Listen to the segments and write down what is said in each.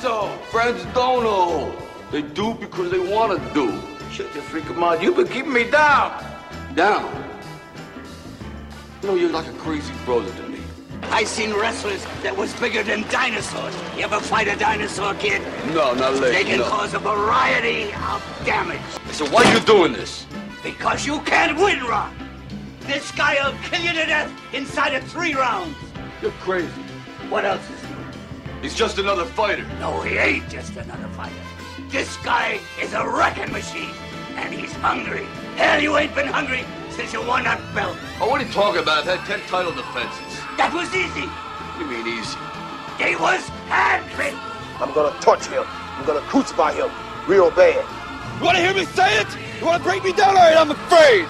Friends don't know. They do because they want to do. Shut your freaking mouth. You've been keeping me down. Down. You know, you're like a crazy brother to me. I seen wrestlers that was bigger than dinosaurs. You ever fight a dinosaur, kid? No, not lately. They can No. cause a variety of damage. So why are you doing this? Because you can't win, Rock. This guy will kill you to death inside of three rounds. You're crazy. What else? He's just another fighter. No, he ain't just another fighter. This guy is a wrecking machine, and he's hungry. Hell, you ain't been hungry since you won that belt. Oh, what are you talking about? I've had ten title defenses. That was easy. What do you mean easy? He was handpicked. I'm gonna torture him. I'm gonna crucify him real bad. You want to hear me say it? You want to break me down? All right, I'm afraid.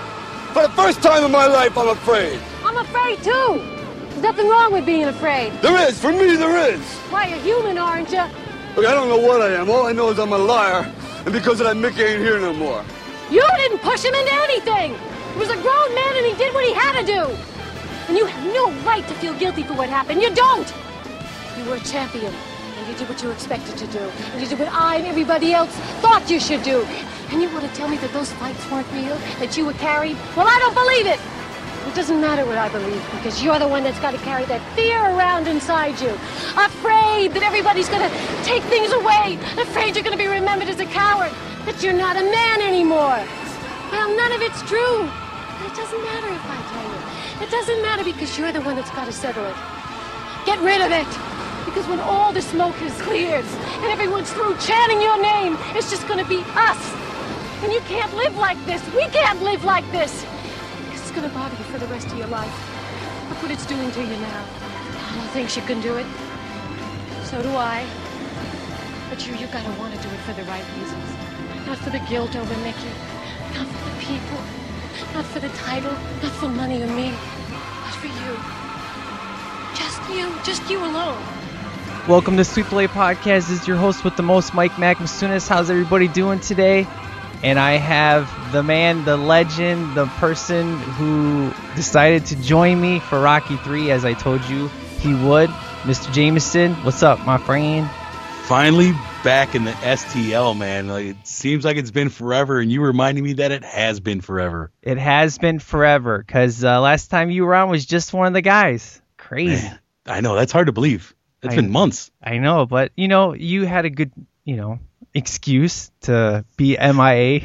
For the first time in my life, I'm afraid. I'm afraid too. There's nothing wrong with being afraid. There is. For me, there is. Why, you're human, aren't you? Look, I don't know what I am. All I know is I'm a liar. And because of that, Mickey ain't here no more. You didn't push him into anything. He was a grown man and he did what he had to do. And you have no right to feel guilty for what happened. You don't. You were a champion. And you did what you were expected to do. And you did what I and everybody else thought you should do. And you want to tell me that those fights weren't real? That you were carried? Well, I don't believe it. It doesn't matter what I believe because you're the one that's got to carry that fear around inside you. Afraid that everybody's going to take things away. Afraid you're going to be remembered as a coward. That you're not a man anymore. Well, none of it's true. But it doesn't matter if I tell you. It doesn't matter because you're the one that's got to settle it. Get rid of it. Because when all the smoke has cleared and everyone's through chanting your name, it's just going to be us. And you can't live like this. We can't live like this. Going to bother you for the rest of your life. Look what it's doing to you now. Paula thinks you can do it. So do I. But you, you gotta want to do it for the right reasons. Not for the guilt over Mickey. Not for the people. Not for the title. Not for money or me. But for you. Just you. Just you alone. Welcome to Sweet Play Podcast. This is your host with the most, Mike Mac. How's everybody doing today? And I have the man, the legend, the person who decided to join me for Rocky 3 as I told you he would, Mr. Jameson. What's up, my friend? finally back in the STL, man. Like, it seems like it's been forever, and you reminding me that it has been forever. It has been forever because uh, last time you were on was just one of the guys. Crazy. Man, I know that's hard to believe. It's I- been months. I know, but you know, you had a good, you know, excuse to be MIA.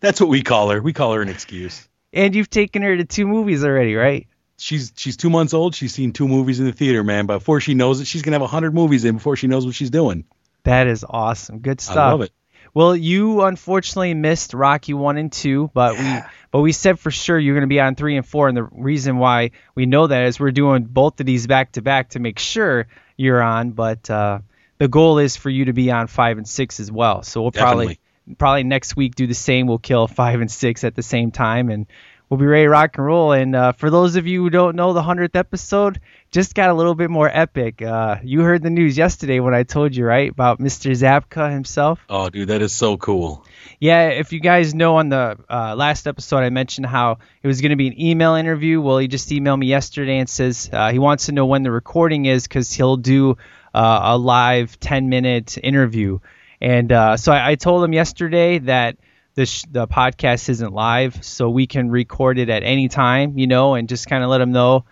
That's what we call her. We call her an excuse. And you've taken her to two movies already, right? She's she's two months old. She's seen two movies in the theater, man. Before she knows it, she's gonna have a hundred movies in before she knows what she's doing. That is awesome. Good stuff. I love it. Well, you unfortunately missed Rocky one and two, but we but we said for sure you're going to be on three and four, and the reason why we know that is we're doing both of these back to back to make sure you're on. But uh, the goal is for you to be on five and six as well. So we'll probably probably next week do the same. We'll kill five and six at the same time, and we'll be ready to rock and roll. And uh, for those of you who don't know, the hundredth episode just got a little bit more epic. Uh, you heard the news yesterday when I told you right about Mr. Zabka himself. Oh, dude, that is so cool. Yeah, if you guys know on the uh, last episode, I mentioned how it was going to be an email interview. Well, he just emailed me yesterday and says uh, he wants to know when the recording is because he'll do uh, a live 10 minute interview. And uh, so I, I told him yesterday that the, sh- the podcast isn't live, so we can record it at any time, you know, and just kind of let him know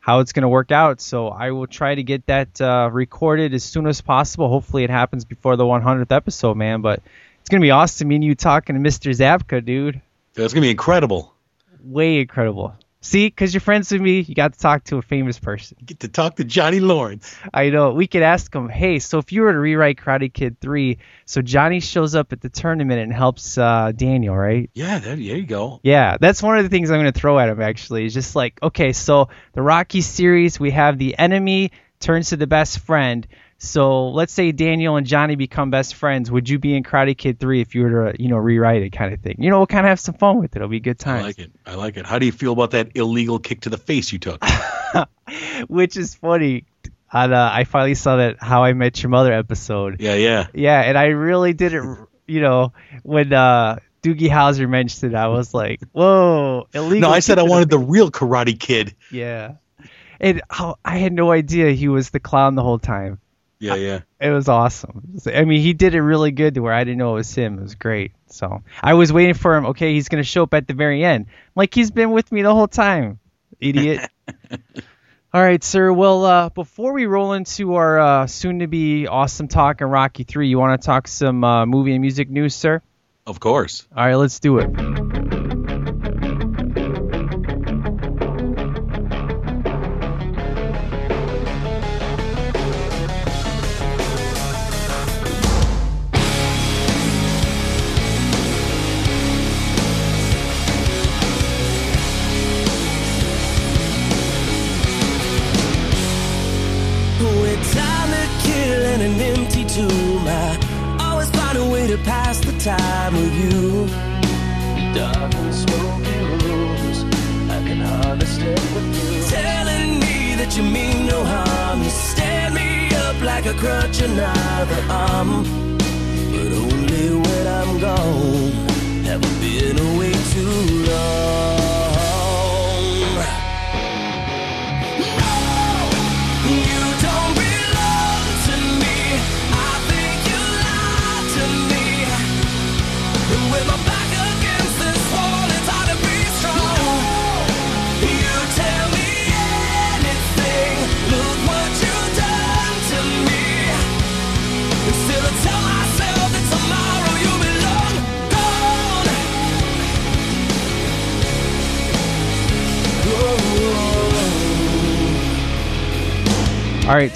how it's going to work out. So I will try to get that uh, recorded as soon as possible. Hopefully, it happens before the 100th episode, man. But it's gonna be awesome. Me and you talking to Mr. Zabka, dude. That's gonna be incredible. Way incredible. See, because you're friends with me, you got to talk to a famous person. Get to talk to Johnny Lawrence. I know. We could ask him, hey, so if you were to rewrite Karate Kid 3, so Johnny shows up at the tournament and helps uh, Daniel, right? Yeah, there, there you go. Yeah, that's one of the things I'm going to throw at him, actually. Is just like, okay, so the Rocky series, we have the enemy turns to the best friend. So let's say Daniel and Johnny become best friends. Would you be in Karate Kid 3 if you were to, you know, rewrite it kind of thing? You know, we'll kind of have some fun with it. It'll be a good I time. like it. I like it. How do you feel about that illegal kick to the face you took? Which is funny. On, uh, I finally saw that How I Met Your Mother episode. yeah, yeah. Yeah, and I really didn't, you know, when uh, Doogie Howser mentioned it, I was like, whoa, illegal. No, I said I wanted the real Karate Kid. Yeah. And how, I had no idea he was the clown the whole time. Yeah, yeah. It was awesome. I mean, he did it really good to where I didn't know it was him. It was great. So I was waiting for him. Okay, he's gonna show up at the very end. Like he's been with me the whole time. Idiot. All right, sir. Well, uh, before we roll into our uh, soon-to-be awesome talk on Rocky Three, you want to talk some uh, movie and music news, sir? Of course. All right, let's do it.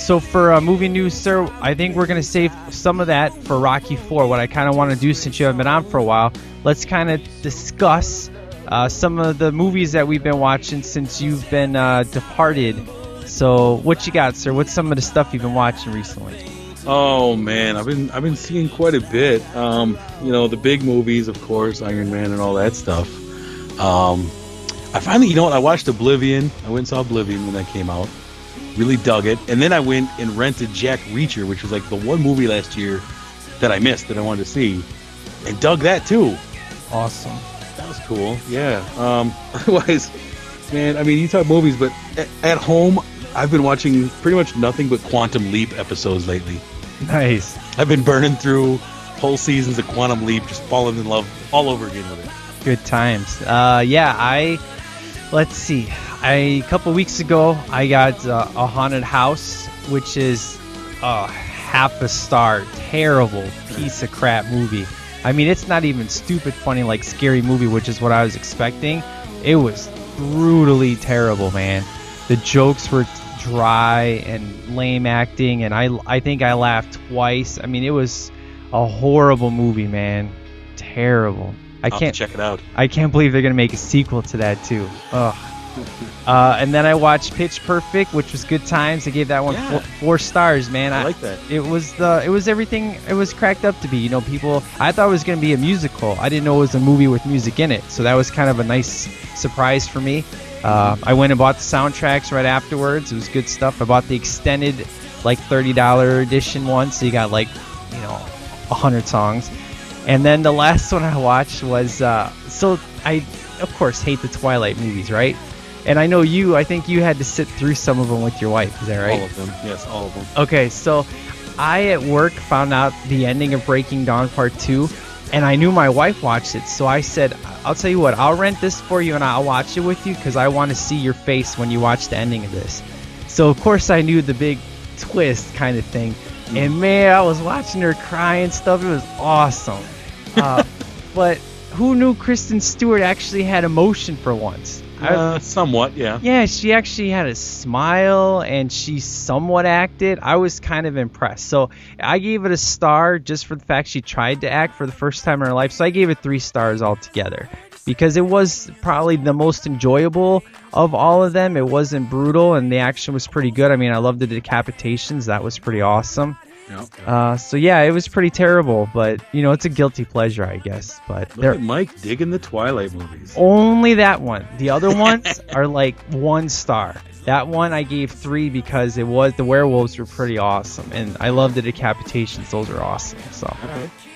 So for uh, movie news, sir, I think we're gonna save some of that for Rocky Four. What I kind of want to do, since you haven't been on for a while, let's kind of discuss uh, some of the movies that we've been watching since you've been uh, departed. So, what you got, sir? What's some of the stuff you've been watching recently? Oh man, I've been I've been seeing quite a bit. Um, you know, the big movies, of course, Iron Man and all that stuff. Um, I finally, you know what? I watched Oblivion. I went and saw Oblivion when that came out. Really dug it, and then I went and rented Jack Reacher, which was like the one movie last year that I missed that I wanted to see, and dug that too. Awesome. That was cool. Yeah. Um, otherwise, man, I mean, you talk movies, but at, at home, I've been watching pretty much nothing but Quantum Leap episodes lately. Nice. I've been burning through whole seasons of Quantum Leap, just falling in love all over again with it. Good times. Uh, yeah, I let's see. I, a couple weeks ago, I got uh, a haunted house, which is a half a star, terrible piece of crap movie. I mean, it's not even stupid funny like Scary Movie, which is what I was expecting. It was brutally terrible, man. The jokes were dry and lame acting, and I I think I laughed twice. I mean, it was a horrible movie, man. Terrible. I I'll can't check it out. I can't believe they're gonna make a sequel to that too. Ugh. Uh, and then I watched Pitch Perfect, which was good times. I gave that one Yeah. four, four stars, man. I like that. It was the it was everything it was cracked up to be. You know, people. I thought it was gonna be a musical. I didn't know it was a movie with music in it. So that was kind of a nice surprise for me. Uh, I went and bought the soundtracks right afterwards. It was good stuff. I bought the extended, like thirty dollar edition one, so you got like, you know, a hundred songs. And then the last one I watched was uh, so I of course hate the Twilight movies, right? And I know you. I think you had to sit through some of them with your wife. Is that right? All of them. Yes, all of them. Okay, so I at work found out the ending of Breaking Dawn Part 2, and I knew my wife watched it. So I said, I'll tell you what, I'll rent this for you and I'll watch it with you because I want to see your face when you watch the ending of this. So, of course, I knew the big twist kind of thing. And man, I was watching her cry and stuff. It was awesome. Uh, but who knew Kristen Stewart actually had emotion for once? I- Uh, somewhat, yeah. yeah, she actually had a smile and she somewhat acted. I was kind of impressed. So I gave it a star just for the fact she tried to act for the first time in her life. So I gave it three stars altogether because it was probably the most enjoyable of all of them. It wasn't brutal and the action was pretty good. I mean, I loved the decapitations. That was pretty awesome. Yeah. Uh, so yeah, it was pretty terrible, but you know, it's a guilty pleasure, I guess. But Look at Mike digging the Twilight movies. only that one. The other ones are like one star. That one I gave three because it was the werewolves were pretty awesome, and I love the decapitations. Those are awesome. So,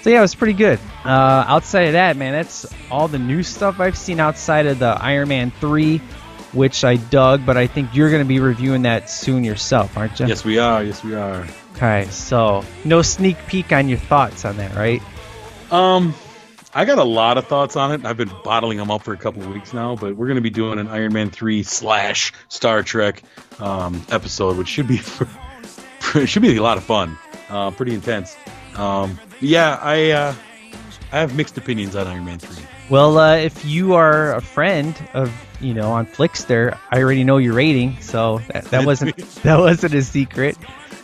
so yeah, it was pretty good. Uh, outside of that, man, that's all the new stuff I've seen outside of the Iron Man three, which I dug. But I think you're gonna be reviewing that soon yourself, aren't you? Yes, we are. Yes, we are. Okay, so no sneak peek on your thoughts on that, right? Um, I got a lot of thoughts on it. I've been bottling them up for a couple of weeks now, but we're going to be doing an Iron Man three slash Star Trek um, episode, which should be for, should be a lot of fun, uh, pretty intense. Um, yeah, I uh, I have mixed opinions on Iron Man three. Well, uh, if you are a friend of you know on Flixster, I already know your rating, so that, that wasn't that wasn't a secret.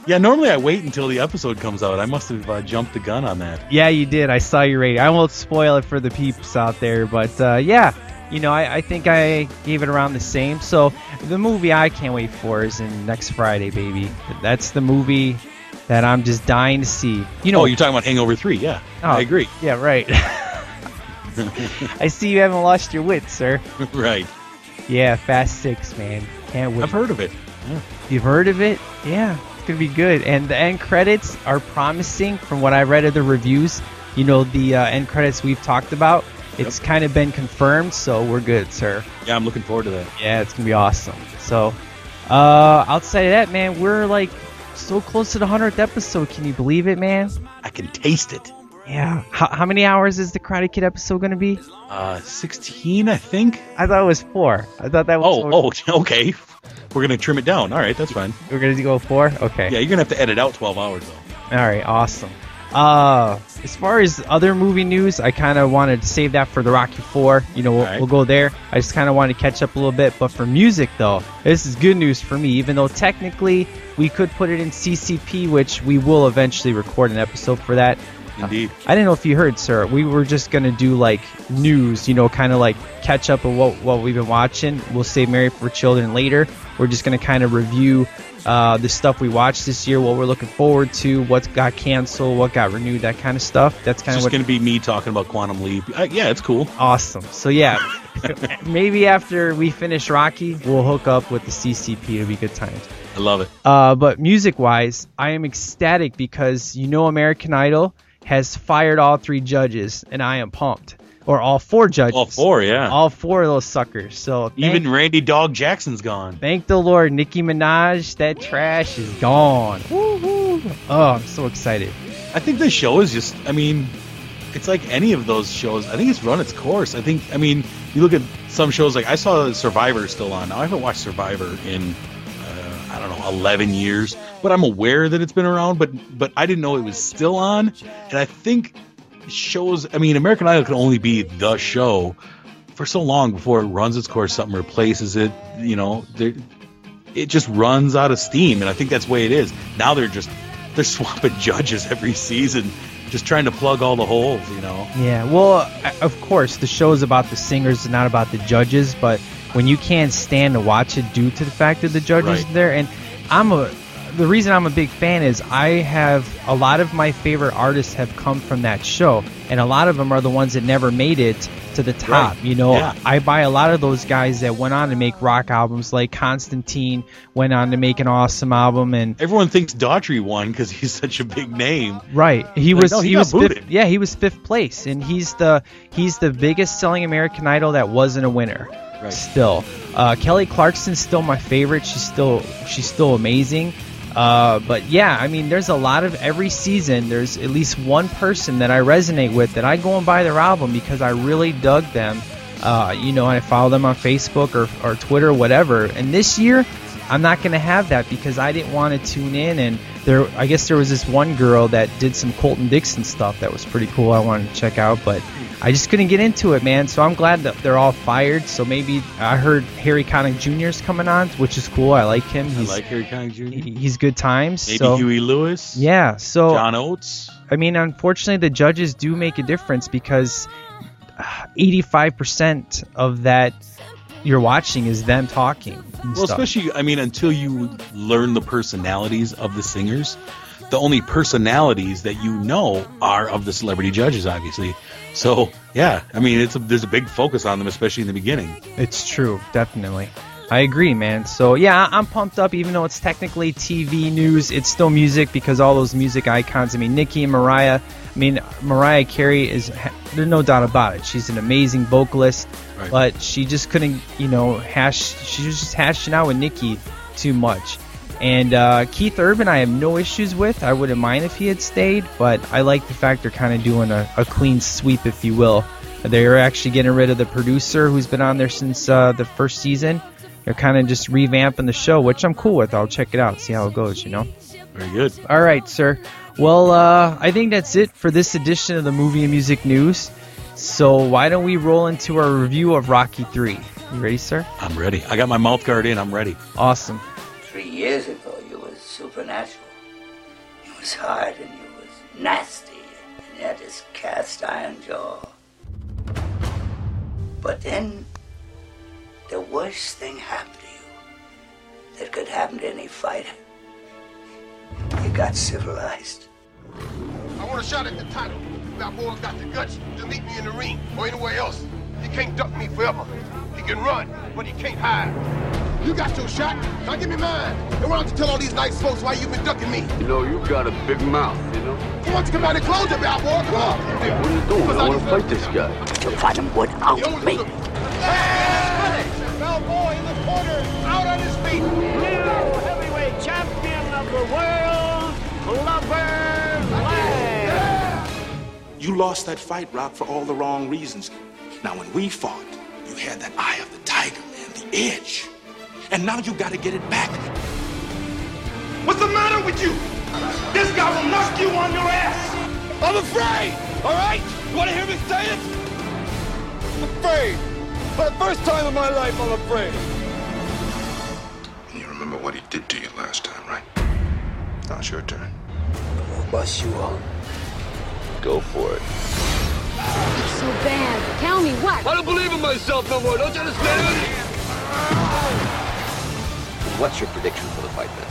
Yeah, normally I wait until the episode comes out. I must have uh, jumped the gun on that. Yeah, you did. I saw your rating. I won't spoil it for the peeps out there, but uh, yeah, you know, I, I think I gave it around the same. So the movie I can't wait for is in next Friday, baby. That's the movie that I'm just dying to see. You know, Oh, you're talking about Hangover three? Yeah, Oh, I agree. Yeah, right. I see you haven't lost your wits, sir. right. Yeah, Fast Six, man. Can't wait. I've heard of it. You've heard of it? Yeah, it's gonna be good. And the end credits are promising, from what I read of the reviews. You know, the uh, end credits we've talked about. It's kind of been confirmed, so we're good, sir. Yeah, I'm looking forward to that. Yeah, it's gonna be awesome. So, uh, outside of that, man, we're like so close to the hundredth episode. Can you believe it, man? I can taste it. Yeah. How, how many hours is the Karate Kid episode gonna be? Uh, 16, I think. I thought it was four. I thought that was. Oh, oh, okay. We're gonna trim it down. All right, that's fine. We're gonna go four. Okay. Yeah, you're gonna have to edit out 12 hours though. All right, awesome. Uh, as far as other movie news, I kind of wanted to save that for the Rocky Four. You know, we'll, Alright. we'll go there. I just kind of wanted to catch up a little bit. But for music, though, this is good news for me. Even though technically we could put it in CCP, which we will eventually record an episode for that. Indeed. I didn't know if you heard, sir. We were just gonna do like news, you know, kind of like catch up of what what we've been watching. We'll save Married for Children later. We're just gonna kind of review uh, the stuff we watched this year, what we're looking forward to, what got canceled, what got renewed, that kind of stuff. That's It's kind of just what. gonna be me talking about Quantum Leap. Uh, yeah, it's cool. Awesome. So yeah, maybe after we finish Rocky, we'll hook up with the CCP. It'll be good times. I love it. Uh, but music wise, I am ecstatic because you know American Idol has fired all three judges, and I am pumped. Or all four judges. All four, yeah. All four of those suckers. So thank, Even Randy Dawg Jackson's gone. thank the Lord, Nicki Minaj, that trash is gone. Woo-hoo. Oh, I'm so excited. I think this show is just. I mean, it's like any of those shows. I think it's run its course. I think. I mean, you look at some shows like I saw Survivor still on. Now I haven't watched Survivor in. Uh, I don't know, 11 years, but I'm aware that it's been around. But but I didn't know it was still on, and I think shows. I mean, American Idol can only be the show for so long before it runs its course. Something replaces it. You know, it just runs out of steam, and I think that's the way it is. Now they're just they're swapping judges every season, just trying to plug all the holes. You know. Yeah, well, of course, the show is about the singers not about the judges. But when you can't stand to watch it due to the fact that the judges Right. are there, and I'm a, the reason I'm a big fan is I have a lot of my favorite artists have come from that show, and a lot of them are the ones that never made it to the top. Right. You know, Yeah. I buy a lot of those guys that went on to make rock albums, like Constantine went on to make an awesome album, and Everyone thinks Daughtry won because he's such a big name. Right. He Like, was no, he he, was fifth, yeah, he was fifth place and he's the he's the biggest selling American Idol that wasn't a winner. Right. Still. Uh, Kelly Clarkson's still my favorite. She's still she's still amazing. Uh, but yeah, I mean, there's a lot of every season. There's at least one person that I resonate with that I go and buy their album because I really dug them. Uh, you know, I follow them on Facebook or, or Twitter, whatever. And this year, I'm not going to have that because I didn't want to tune in. And there, I guess there was this one girl that did some Colton Dixon stuff that was pretty cool. I wanted to check out, but I just couldn't get into it, man. So I'm glad that they're all fired. So maybe I heard Harry Connick Jr. is coming on, which is cool. I like him. I He's like Harry Connick Jr. he- he's good times. Maybe so Huey Lewis. yeah. So John Oates. I mean, unfortunately, the judges do make a difference because uh, 85% of that you're watching is them talking. Well, stuff. especially, I mean, until you learn the personalities of the singers, the only personalities that you know are of the celebrity judges, obviously. So, yeah, I mean, it's a, there's a big focus on them, especially in the beginning. It's true, definitely. I agree, man. So yeah, I'm pumped up. Even though it's technically TV news, it's still music because all those music icons. I mean, Nicki and Mariah. I mean, Mariah Carey is. There's no doubt about it. She's an amazing vocalist, Right. but she just couldn't, you know, hash. She was just hashing out with Nicki too much. And uh, Keith Urban, I have no issues with. I wouldn't mind if he had stayed, but I like the fact they're kind of doing a, a clean sweep, if you will. They're actually getting rid of the producer who's been on there since uh, the first season. They're kind of just revamping the show, which I'm cool with. I'll check it out, see how it goes, you know? Very good. All right, sir. Well, uh, I think that's it for this edition of the Movie and Music News. So why don't we roll into our review of Rocky 3? You ready, sir? I'm ready. I got my mouth guard in. I'm ready. Awesome. Three years ago, you was supernatural. You was hard and you was nasty, and you had this cast iron jaw. But then, the worst thing happened to you that could happen to any fighter. You got civilized. I want a shot at the title. Boy got the guts to meet me in the ring or anywhere else. He can't duck me forever. He can run, but he can't hide. You got your shot. Now give me mine. And why don't you tell all these nice folks why you've been ducking me? You know, you got a big mouth, you know? Why don't you come out and close your mouth, boy? Come on. What are you doing? I want to fight this guy. You'll fight him without me. Balboa in the corner, out on his feet. New heavyweight champion of the world, Clubber Lang. You lost that fight, Rock, for all the wrong reasons. Now, when we fought, you had that eye of the tiger, man, the edge. And now you gotta get it back. What's the matter with you? This guy will knock you on your ass. I'm afraid, all right? You wanna hear me say it? I'm afraid. For the first time in my life, I'm afraid. You remember what he did to you last time, right? Now it's your turn. I'll bust you up. Go for it. It's so bad. Tell me what? I don't believe in myself no more, don't you understand? What's your prediction for the fight then?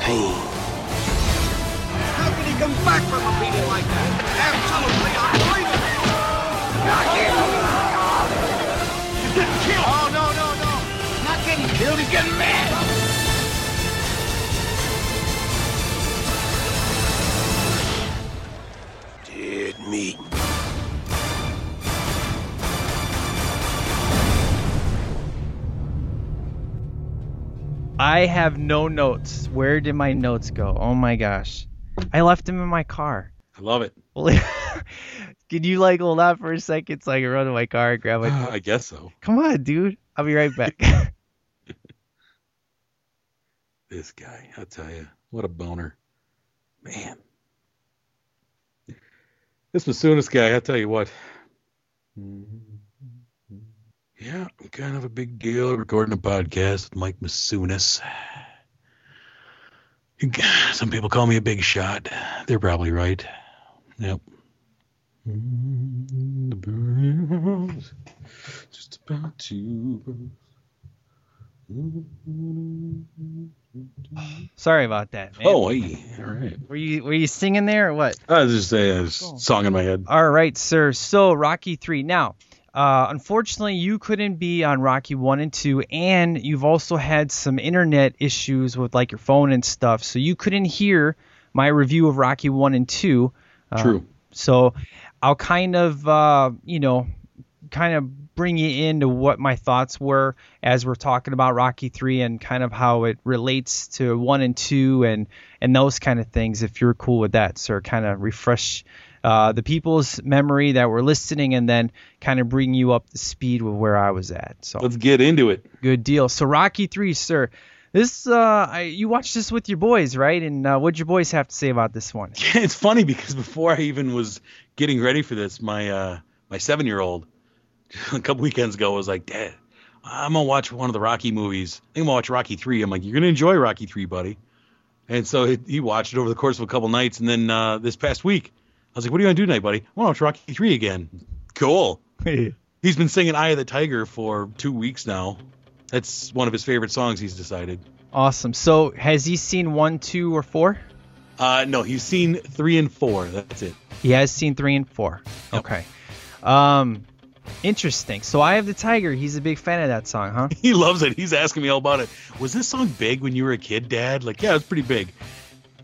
Pain. How can he come back from a beating like that? Absolutely unbelievable. He's getting killed. Oh, no, no, no. Not getting killed. He's getting mad. Meat. I have no notes. Where did my notes go? Oh my gosh. I left them in my car. I love it. Can you like hold on for a second so I can run to my car and grab my I guess so. Come on, dude. I'll be right back. This guy, I tell you, what a boner, man. This Masunas guy, I'll tell you what. Mm-hmm. Yeah, I'm kind of a big deal recording a podcast with Mike Masunas. Some people call me a big shot. They're probably right. Yep. The just about to. Sorry about that, man. Oh, hey, all right. Were you were you singing there or what? I was just saying, a song in my head. All right, sir. So Rocky three. Now, uh, unfortunately, you couldn't be on Rocky one and two, and you've also had some internet issues with like your phone and stuff, so you couldn't hear my review of Rocky one and two. Uh, True. So I'll kind of, uh, you know, kind of bring you into what my thoughts were as we're talking about Rocky 3 and kind of how it relates to 1 and 2 and and those kind of things if you're cool with that sir. Kind of refresh uh, the people's memory that were listening and then kind of bring you up to speed with where I was at. So Let's get into it. good deal. So Rocky 3 sir this uh I, you watched this with your boys right? And uh, what'd your boys have to say about this one? Yeah, it's funny because before I even was getting ready for this, my uh, my seven year old a couple weekends ago I was like, Dad, I'm gonna watch one of the Rocky movies. I think I'm gonna watch Rocky three. I'm like, You're gonna enjoy Rocky three, buddy. And so he, he watched it over the course of a couple nights, and then uh, this past week, I was like, What are you gonna do tonight, buddy? I want to watch Rocky three again. Cool. He's been singing "Eye of the Tiger" for two weeks now. That's one of his favorite songs. He's decided. awesome so has he seen 1 2 or 4 Uh, no, he's seen three and four. That's it. He has seen three and four. Yep. Okay. Um, interesting. So I have the tiger. He's a big fan of that song, huh? He loves it. He's asking me all about it. Was this song big when you were a kid, Dad? Like, yeah, it's pretty big.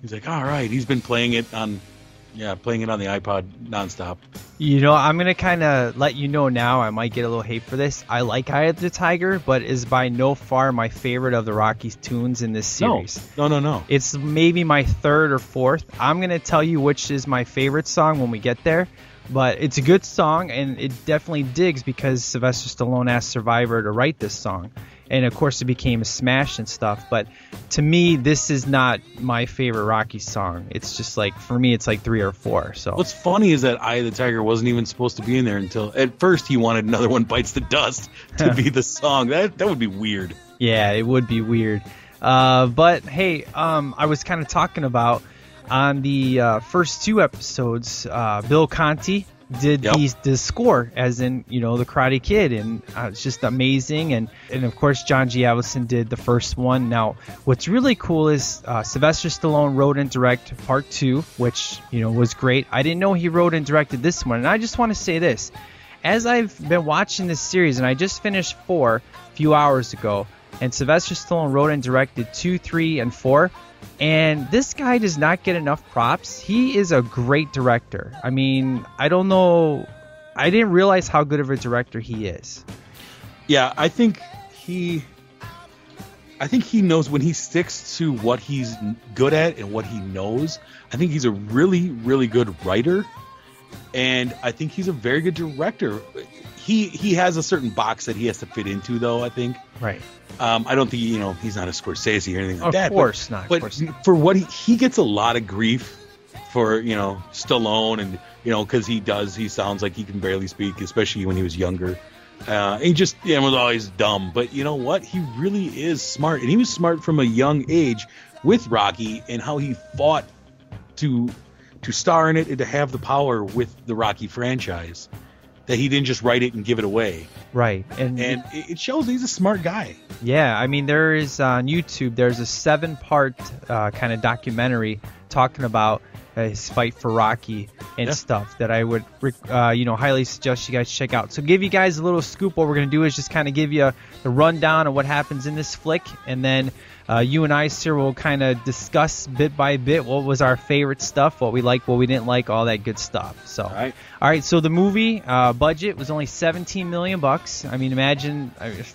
He's like, all right. He's been playing it on Yeah, playing it on the iPod nonstop. You know, I'm gonna kind of let you know now. I might get a little hate for this. I like Eye of the Tiger, but is by no far my favorite of the Rockies tunes in this series. No, no, no, no. It's maybe my third or fourth. I'm gonna tell you which is my favorite song when we get there. But it's a good song, and it definitely digs because Sylvester Stallone asked Survivor to write this song and of course it became a smash and stuff. But to me, this is not my favorite Rocky song. It's just like for me, it's like three or four. So what's funny is that Eye of the Tiger wasn't even supposed to be in there until at first he wanted another one bites the dust to be the song. That that would be weird. Yeah, it would be weird. Uh, but hey, um, I was kind of talking about on the uh, first two episodes, uh, Bill Conti did yep. the, the score, as in you know the Karate Kid, and uh, it's just amazing. And and of course John G. Avildsen did the first one. Now what's really cool is uh, Sylvester Stallone wrote and directed part two, which you know was great. I didn't know he wrote and directed this one, and I just want to say this: as I've been watching this series, and I just finished four a few hours ago, and Sylvester Stallone wrote and directed two, three, and four. And this guy does not get enough props. He is a great director. I mean, I don't know. I didn't realize how good of a director he is. Yeah, I think he. I think he knows when he sticks to what he's good at and what he knows. I think he's a really, really good writer, and I think he's a very good director. He he has a certain box that he has to fit into, though. I think. Right. Um, I don't think you know he's not a Scorsese or anything like of that. Of course but, not. But course not. for what he he gets a lot of grief for you know Stallone and you know because he does he sounds like he can barely speak, especially when he was younger. Uh, he just yeah, was always dumb, but you know what? He really is smart, and he was smart from a young age with Rocky and how he fought to to star in it and to have the power with the Rocky franchise that he didn't just write it and give it away. Right, and and it shows he's a smart guy. Yeah, I mean there is on YouTube there's a seven part uh, kind of documentary talking about his fight for Rocky and yeah. stuff that I would uh, you know highly suggest you guys check out. So give you guys a little scoop. What we're gonna do is just kind of give you the rundown of what happens in this flick, and then uh, you and I, sir, will kind of discuss bit by bit what was our favorite stuff, what we liked, what we didn't like, all that good stuff. So, all right. All right. So the movie uh, budget was only 17 million bucks. I mean, imagine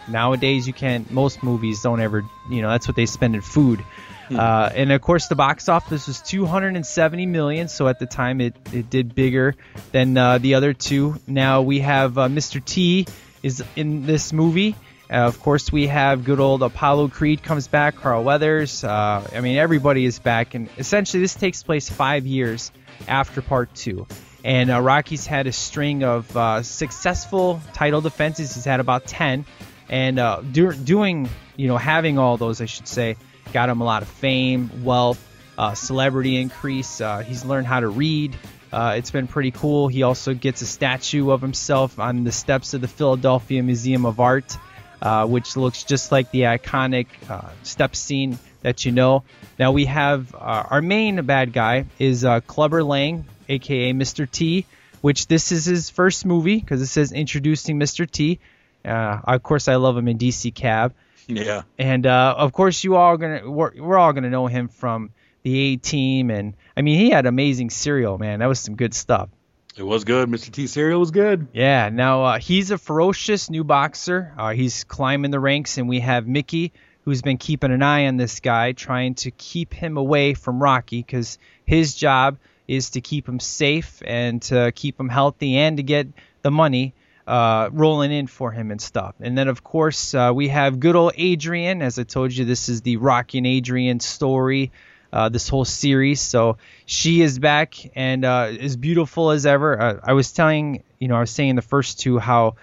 nowadays you can't. Most movies don't ever. You know, that's what they spend in food. Hmm. Uh, and of course, the box office was 270 million. So at the time, it it did bigger than uh, the other two. Now we have uh, Mr. T is in this movie. Uh, of course, we have good old Apollo Creed comes back, Carl Weathers. Uh, I mean, everybody is back, and essentially this takes place five years after Part Two. And uh, Rocky's had a string of uh, successful title defenses. He's had about ten, and uh, do- doing, you know, having all those, I should say, got him a lot of fame, wealth, uh, celebrity increase. he's learned how to read. it's been pretty cool. He also gets a statue of himself on the steps of the Philadelphia Museum of Art uh, which looks just like the iconic uh, step scene that you know. Now we have uh, our main bad guy is uh, Clubber Lang, aka Mr. T, which this is his first movie because it says introducing Mr. T. Uh, of course, I love him in DC Cab. Yeah. And uh, of course, you all gonna we're, we're all gonna know him from the A Team, and I mean he had amazing Cereal, man. That was some good stuff. It was good. Mr. T Cereal was good. Yeah. Now uh, he's a ferocious new boxer. Uh, he's climbing the ranks, and we have Mickey, who's been keeping an eye on this guy, trying to keep him away from Rocky, because his job is to keep him safe and to keep him healthy and to get the money uh, rolling in for him and stuff. And then, of course, uh, we have good old Adrian. As I told you, this is the Rocky and Adrian story uh, this whole series. So she is back and uh, as beautiful as ever. Uh, I was telling, you know, I was saying the first two how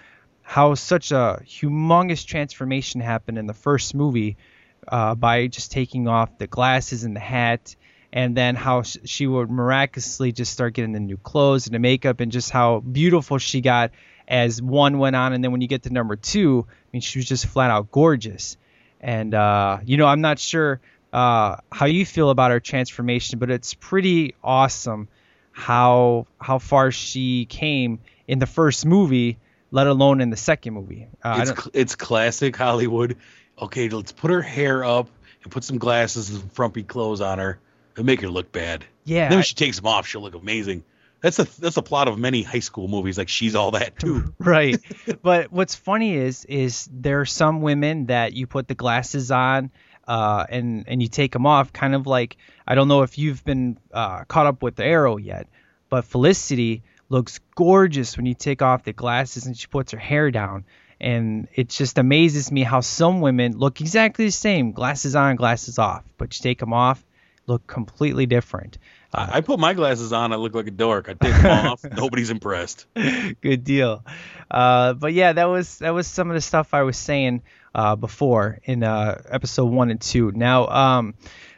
how such a humongous transformation happened in the first movie uh, by just taking off the glasses and the hat. And then how she would miraculously just start getting the new clothes and the makeup, and just how beautiful she got as one went on. And then when you get to number two, I mean, she was just flat out gorgeous. And uh, you know, I'm not sure uh, how you feel about her transformation, but it's pretty awesome how how far she came in the first movie, let alone in the second movie. Uh, it's it's classic Hollywood. Okay, let's put her hair up and put some glasses and frumpy clothes on her, and make her look bad. Yeah, then when I- she takes them off, she'll look amazing. That's a that's a plot of many high school movies. Like she's all that too. right. But what's funny is is there are some women that you put the glasses on uh, and and you take them off, kind of like I don't know if you've been uh, caught up with the Arrow yet, but Felicity looks gorgeous when you take off the glasses and she puts her hair down. And it just amazes me how some women look exactly the same, glasses on, glasses off, but you take them off, look completely different. I, I put my glasses on. I look like a dork. I take them off. Nobody's impressed. Good deal. Uh, but yeah, that was that was some of the stuff I was saying uh, before in uh, episode one and two. Now, um,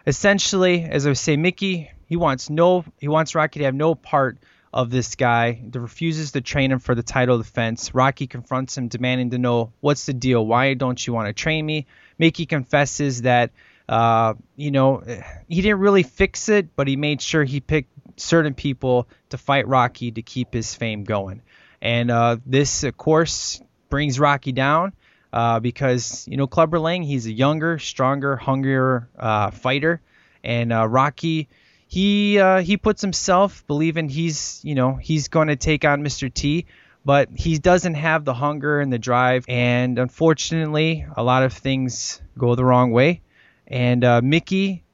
essentially, as I say, Mickey he wants no he wants Rocky to have no part of this guy. He refuses to train him for the title defense. Rocky confronts him, demanding to know what's the deal. Why don't you want to train me? Mickey confesses that uh, you know he didn't really fix it, but he made sure he picked certain people to fight Rocky to keep his fame going. And uh, this, of course, brings Rocky down uh, because you know Clubber Lang, he's a younger, stronger, hungrier uh, fighter, and uh, Rocky, he uh, he puts himself believing he's you know he's going to take on Mr. T, but he doesn't have the hunger and the drive, and unfortunately, a lot of things go the wrong way, and uh, Mickey,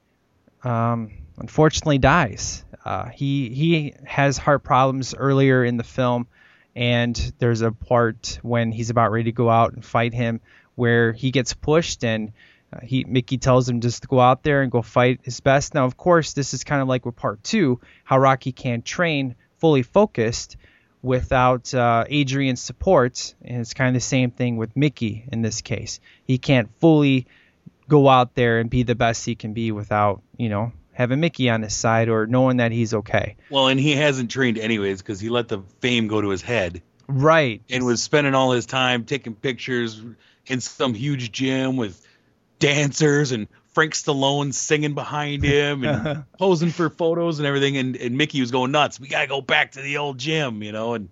um, unfortunately, dies. Uh, he he has heart problems earlier in the film and there's a part when he's about ready to go out and fight him where he gets pushed and uh, he Mickey tells him just to go out there and go fight his best. Now, of course, this is kind of like with part two, how Rocky can't train fully focused without uh, Adrian's support, and it's kind of the same thing with Mickey in this case. He can't fully go out there and be the best he can be without, you know, having Mickey on his side or knowing that he's okay. Well, and he hasn't trained anyways because he let the fame go to his head Right. and was spending all his time taking pictures in some huge gym with dancers and Frank Stallone singing behind him and posing for photos and everything. And, and Mickey was going nuts. We gotta go back to the old gym, you know. And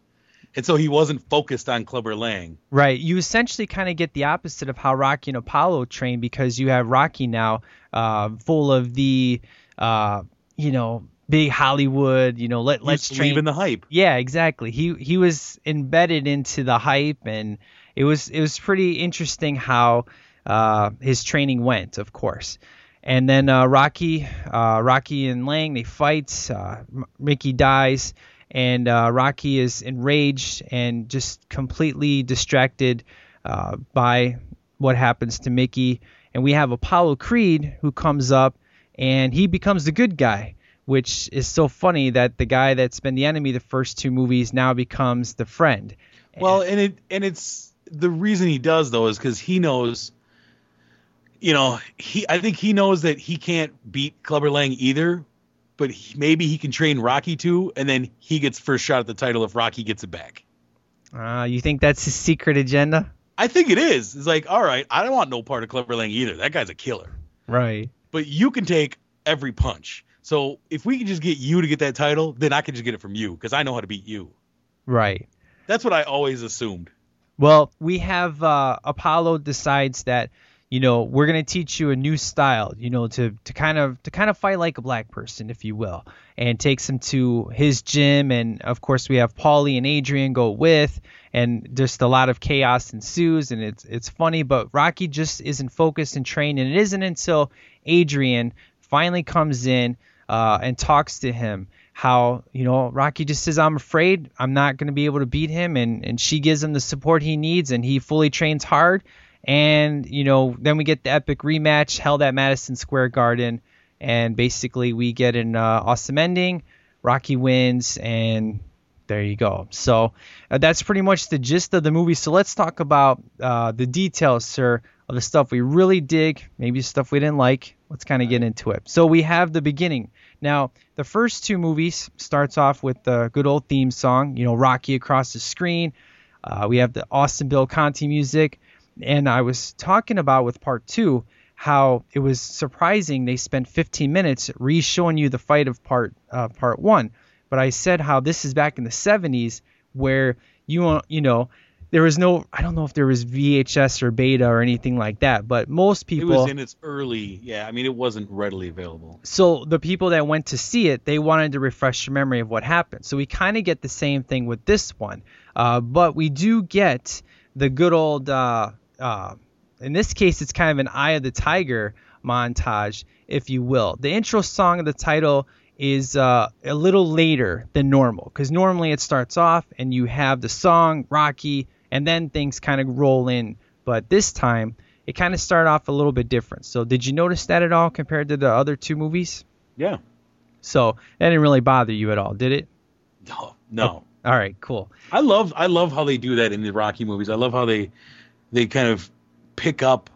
and so he wasn't focused on Clubber Lang. Right. You essentially kind of get the opposite of how Rocky and Apollo train because you have Rocky now uh, full of the, uh, you know, big Hollywood, you know, let, He let's train. believing the hype. Yeah, exactly. He he was embedded into the hype, and it was it was pretty interesting how uh, his training went, of course. And then uh, Rocky, uh, Rocky and Lang they fight. Uh, Mickey dies, and uh, Rocky is enraged and just completely distracted uh, by what happens to Mickey. And we have Apollo Creed who comes up, and he becomes the good guy which is so funny that the guy that's been the enemy the first two movies now becomes the friend. Well, and it and it's the reason he does though is because he knows, you know, he I think he knows that he can't beat Clubber Lang either, but he, maybe he can train Rocky to, and then he gets first shot at the title if Rocky gets it back. Uh, you think that's his secret agenda? I think it is. It's like, all right, I don't want no part of Clubber Lang either. That guy's a killer, Right. But you can take every punch. So if we can just get you to get that title, then I can just get it from you because I know how to beat you. Right. That's what I always assumed. Well, we have uh, Apollo decides that you know we're gonna teach you a new style, you know, to to kind of to kind of fight like a black person, if you will, and takes him to his gym, and of course we have Paulie and Adrian go with, and just a lot of chaos ensues, and it's it's funny, but Rocky just isn't focused and trained, and it isn't until Adrian finally comes in uh, and talks to him how you know Rocky just says I'm afraid I'm not going to be able to beat him and and she gives him the support he needs and he fully trains hard and you know then we get the epic rematch held at Madison Square Garden. And basically we get an uh, awesome ending. Rocky wins and there you go. So uh, that's pretty much the gist of the movie. So let's talk about uh, the details sir of the stuff we really dig maybe stuff we didn't like. Let's kind of get into it. So we have the beginning. Now, the first two movies starts off with the good old theme song, you know, Rocky across the screen. Uh, we have the Austin Bill Conti music, and I was talking about with part two how it was surprising they spent 15 minutes re-showing you the fight of part uh, part one. But I said how this is back in the 70s where you you know there was no I don't know if there was VHS or beta or anything like that, but most people It was in its early. Yeah, I mean, it wasn't readily available. so the people that went to see it, they wanted to refresh your memory of what happened. So we kind of get the same thing with this one, uh, but we do get the good old. Uh, uh, in this case, it's kind of an Eye of the Tiger montage, if you will. The intro song of the title is uh, a little later than normal because normally it starts off and you have the song Rocky, and then things kind of roll in. But this time, it kind of started off a little bit different. So did you notice that at all compared to the other two movies? Yeah. So that didn't really bother you at all, did it? No. No. All right, cool. I love I love how they do that in the Rocky movies. I love how they they kind of pick up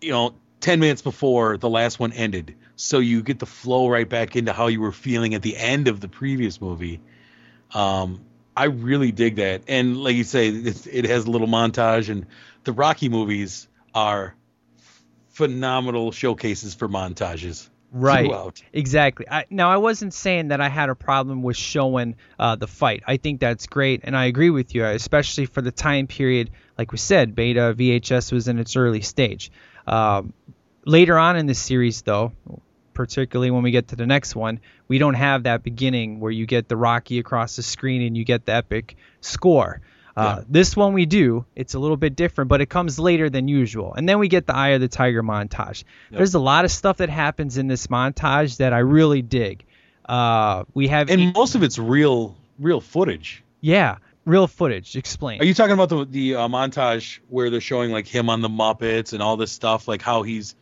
you know 10 minutes before the last one ended so you get the flow right back into how you were feeling at the end of the previous movie. Um I really dig that. And like you say it's, it has a little montage and the Rocky movies are phenomenal showcases for montages. Right. throughout. Exactly. I, now, I wasn't saying that I had a problem with showing uh, the fight. I think that's great, and I agree with you, especially for the time period. Like we said, beta VHS was in its early stage. Um, later on in the series, though, particularly when we get to the next one, we don't have that beginning where you get the Rocky across the screen and you get the epic score. Uh, This one we do. It's a little bit different, but it comes later than usual. And then we get the Eye of the Tiger montage. There's a lot of stuff that happens in this montage that I really dig. Uh, we have And most of it's real real footage. yeah, real footage. Explain. Are you talking about the the uh, montage where they're showing like him on the Muppets and all this stuff, like how he's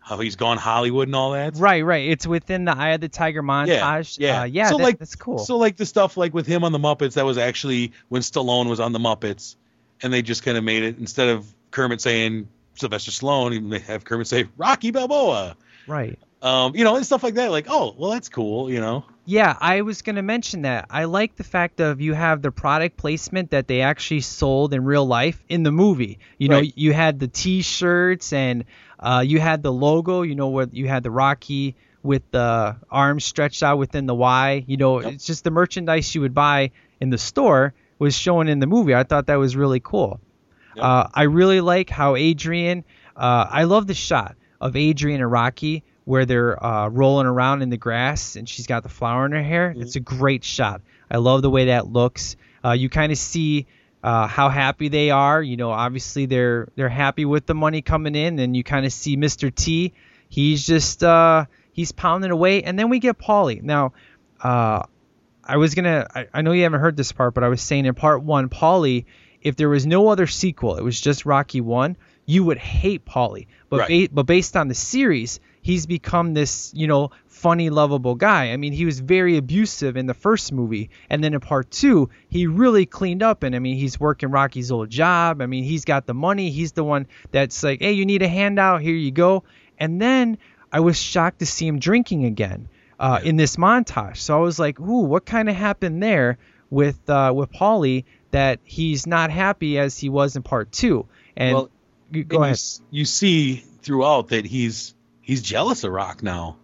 how he's gone Hollywood and all that? right, right. It's within the Eye of the Tiger montage. Yeah, uh, yeah. So that- like that's cool. So like the stuff like with him on the Muppets, that was actually when Stallone was on the Muppets, and they just kind of made it instead of Kermit saying Sylvester Stallone, they have Kermit say Rocky Balboa. right. Um, you know, and stuff like that. Like, oh, well, that's cool. You know. Yeah, I was going to mention that. I like the fact of you have the product placement that they actually sold in real life in the movie. You know, Right. you had the T-shirts and uh, you had the logo. You know, where you had the Rocky with the arms stretched out within the Y. You know, it's just the merchandise you would buy in the store was shown in the movie. I thought that was really cool. Uh, I really like how Adrian. Uh, I love the shot of Adrian and Rocky where they're uh, rolling around in the grass and she's got the flower in her hair. It's a great shot. I love the way that looks. Uh, you kind of see uh, how happy they are. You know, obviously they're they're happy with the money coming in, and you kind of see Mr. T. He's just uh, he's pounding away, and then we get Paulie. Now, uh, I was gonna. I, I know you haven't heard this part, but I was saying in part one, Paulie. If there was no other sequel, it was just Rocky One, you would hate Paulie. But Right. ba- but based on the series, he's become this you know funny, lovable guy. I mean, he was very abusive in the first movie, and then in part two, he really cleaned up. And I mean, he's working Rocky's old job. I mean, he's got the money. He's the one that's like, hey, you need a handout? Here you go. And then I was shocked to see him drinking again uh, in this montage. So I was like, ooh, what kind of happened there with uh, with Paulie that he's not happy as he was in part two? And well, go and you ahead. s- You, see throughout that he's he's jealous of Rock now.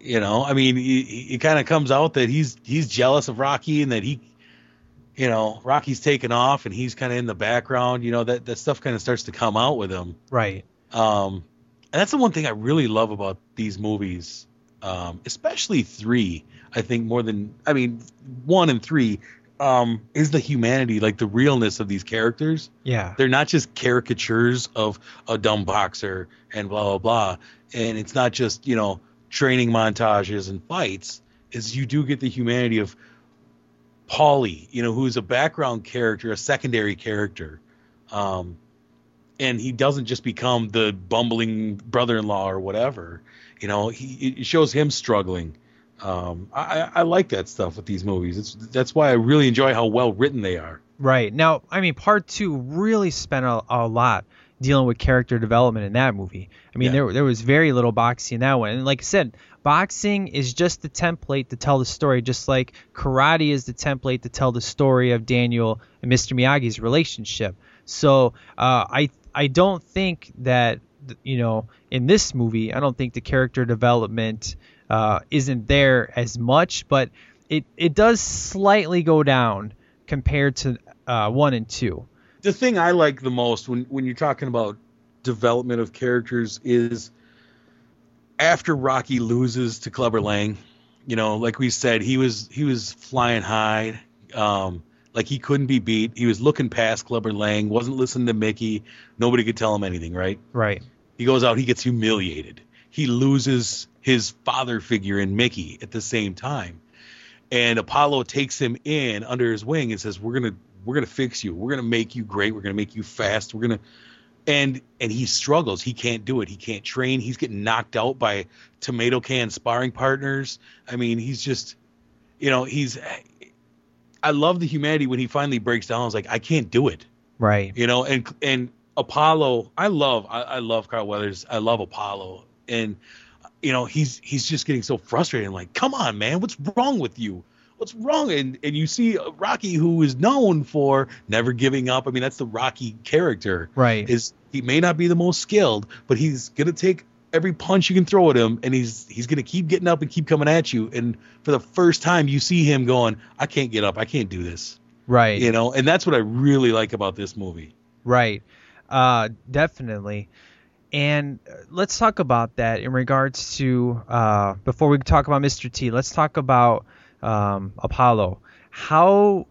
You know, I mean, it, it kind of comes out that he's he's jealous of Rocky and that he, you know, Rocky's taken off and he's kind of in the background. You know, that that stuff kind of starts to come out with him. Right. Um, and that's the one thing I really love about these movies, um, especially three. I think more than I mean, one and three um, is the humanity, like the realness of these characters. Yeah. They're not just caricatures of a dumb boxer and blah blah blah. And it's not just you know training montages and fights. Is you do get the humanity of Paulie, you know, who's a background character, a secondary character. Um, and he doesn't just become the bumbling brother-in-law or whatever. You know, he it shows him struggling. Um, I, I like that stuff with these movies. It's that's why I really enjoy how well written they are. Right. Now, I mean, part two really spent a, a lot dealing with character development in that movie. I mean, Yeah. there there was very little boxing in that one. And like I said, boxing is just the template to tell the story, just like karate is the template to tell the story of Daniel and Mr. Miyagi's relationship. So uh, I I don't think that you know in this movie I don't think the character development uh, isn't there as much, but it it does slightly go down compared to uh, one and two. The thing I like the most when when you're talking about development of characters is after Rocky loses to Clubber Lang, you know, like we said, he was he was flying high, um, like he couldn't be beat. He was looking past Clubber Lang, wasn't listening to Mickey. Nobody could tell him anything, right? Right. He goes out, he gets humiliated. He loses his father figure in Mickey at the same time. And Apollo takes him in under his wing and says, "We're going to we're to fix you. We're going to make you great. We're going to make you fast. We're to and and he struggles. He can't do it. He can't train. He's getting knocked out by tomato can sparring partners. I mean, he's just you know, he's I love the humanity when he finally breaks down. I was like, I can't do it. Right. You know, and and Apollo, I love I, I love Carl Weathers. I love Apollo. And you know, he's he's just getting so frustrated. Like, come on, man, what's wrong with you? What's wrong? And and you see Rocky, who is known for never giving up. I mean, that's the Rocky character. Right. Is he may not be the most skilled, but he's gonna take every punch you can throw at him, and he's he's gonna keep getting up and keep coming at you. And for the first time, you see him going, I can't get up. I can't do this. Right. You know, and that's what I really like about this movie. Right. Uh, definitely. And uh, let's talk about that in regards to uh, before we talk about Mr. T. Let's talk about um, Apollo. How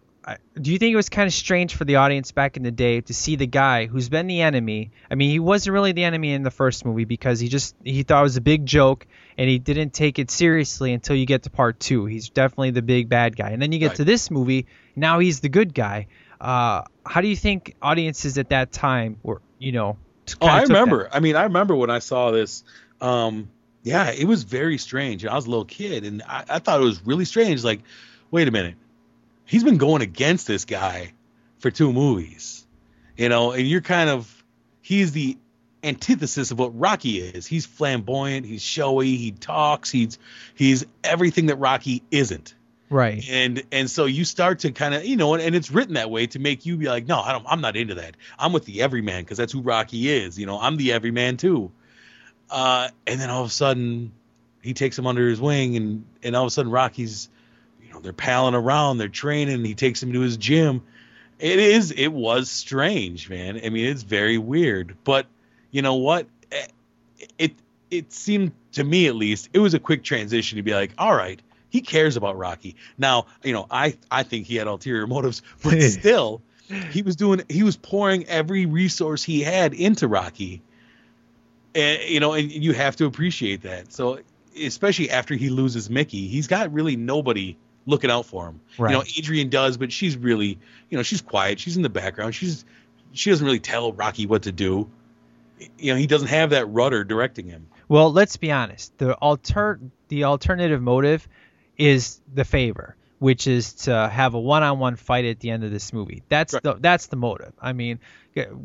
do you think it was kind of strange for the audience back in the day to see the guy who's been the enemy? I mean, he wasn't really the enemy in the first movie because he just he thought it was a big joke and he didn't take it seriously until you get to part two. He's definitely the big bad guy, and then you get Right. to this movie. Now he's the good guy. Uh, how do you think audiences at that time were, you know? Oh, I took that? remember. I mean, I remember when I saw this. Um, yeah, it was very strange. I was a little kid, and I, I thought it was really strange. Like, wait a minute, he's been going against this guy for two movies, you know, and you're kind of he's the antithesis of what Rocky is. He's flamboyant, he's showy, he talks, he's he's everything that Rocky isn't Right. and and so you start to kind of you know and, and it's written that way to make you be like no I don't, i'm not into that. I'm with the everyman because that's who rocky is you know i'm the everyman too. Uh, and then all of a sudden he takes him under his wing and and all of a sudden rocky's you know they're palling around they're training he takes him to his gym. It is it was strange man. I mean it's very weird. But you know what? Eh, it it seemed to me at least it was a quick transition to be like all right he cares about rocky. Now you know i i think he had ulterior motives but still he was doing he was pouring every resource he had into rocky. And you know and you have to appreciate that. So especially after he loses mickey he's got really nobody looking out for him. Right. you know adrian does but she's really you know she's quiet. She's in the background. She's she doesn't really tell rocky what to do. You know he doesn't have that rudder directing him. Well, let's be honest. The alter the alternative motive is the favor, which is to have a one-on-one fight at the end of this movie. That's Right. the that's the motive. I mean,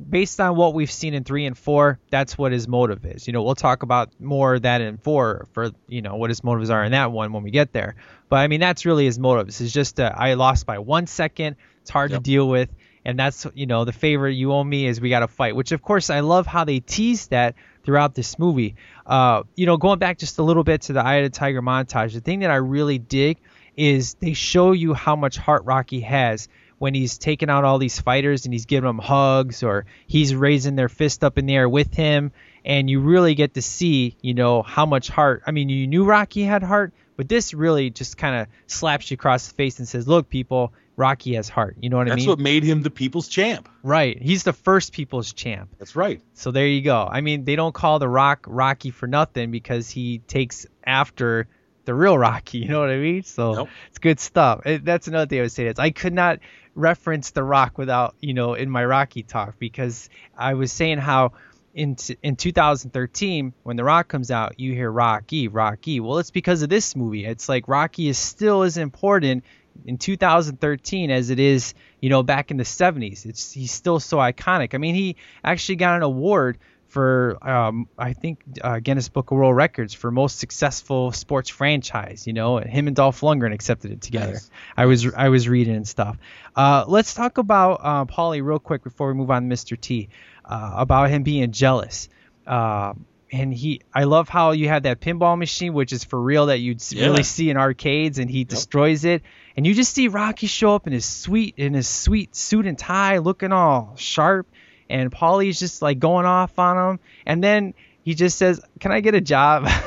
based on what we've seen in 3 and 4, that's what his motive is. You know, we'll talk about more of that in 4 for, you know, what his motives are in that one when we get there. But I mean, that's really his motives. It's just uh, I lost by 1 second. It's hard to deal with and that's you know the favor you owe me is we got to fight which of course i love how they tease that throughout this movie. Uh, you know going back just a little bit to the eye of the tiger montage the thing that i really dig is they show you how much heart rocky has when he's taking out all these fighters and he's giving them hugs or he's raising their fist up in the air with him. And you really get to see you know how much heart i mean you knew rocky had heart but this really just kind of slaps you across the face and says look people rocky has heart you know what i mean? that's what made him the people's champ Right. He's the first people's champ. that's right So there you go. I mean, they don't call the Rock Rocky for nothing because he takes after the real Rocky. You know what I mean? So Nope. it's good stuff. It, that's another thing I would say. Is I could not reference the Rock without you know in my Rocky talk because I was saying how in t- in 2013 when the Rock comes out, you hear Rocky, Rocky. Well, it's because of this movie. It's like Rocky is still as important in 2013 as it is, you know, back in the 70s. It's he's still so iconic. I mean, he actually got an award for um, I think uh, Guinness Book of World Records for most successful sports franchise. You know, him and Dolph Lundgren accepted it together. Nice. I was I was reading and stuff. Uh, let's talk about uh, Paulie real quick before we move on to Mr. T. Uh, about him being jealous. Uh, and he, I love how you have that pinball machine, which is for real that you'd Yeah. really see in arcades, and he destroys it. And you just see Rocky show up in his sweet in his sweet suit and tie, looking all sharp, and Paulie's just like going off on him, and then he just says, "Can I get a job?"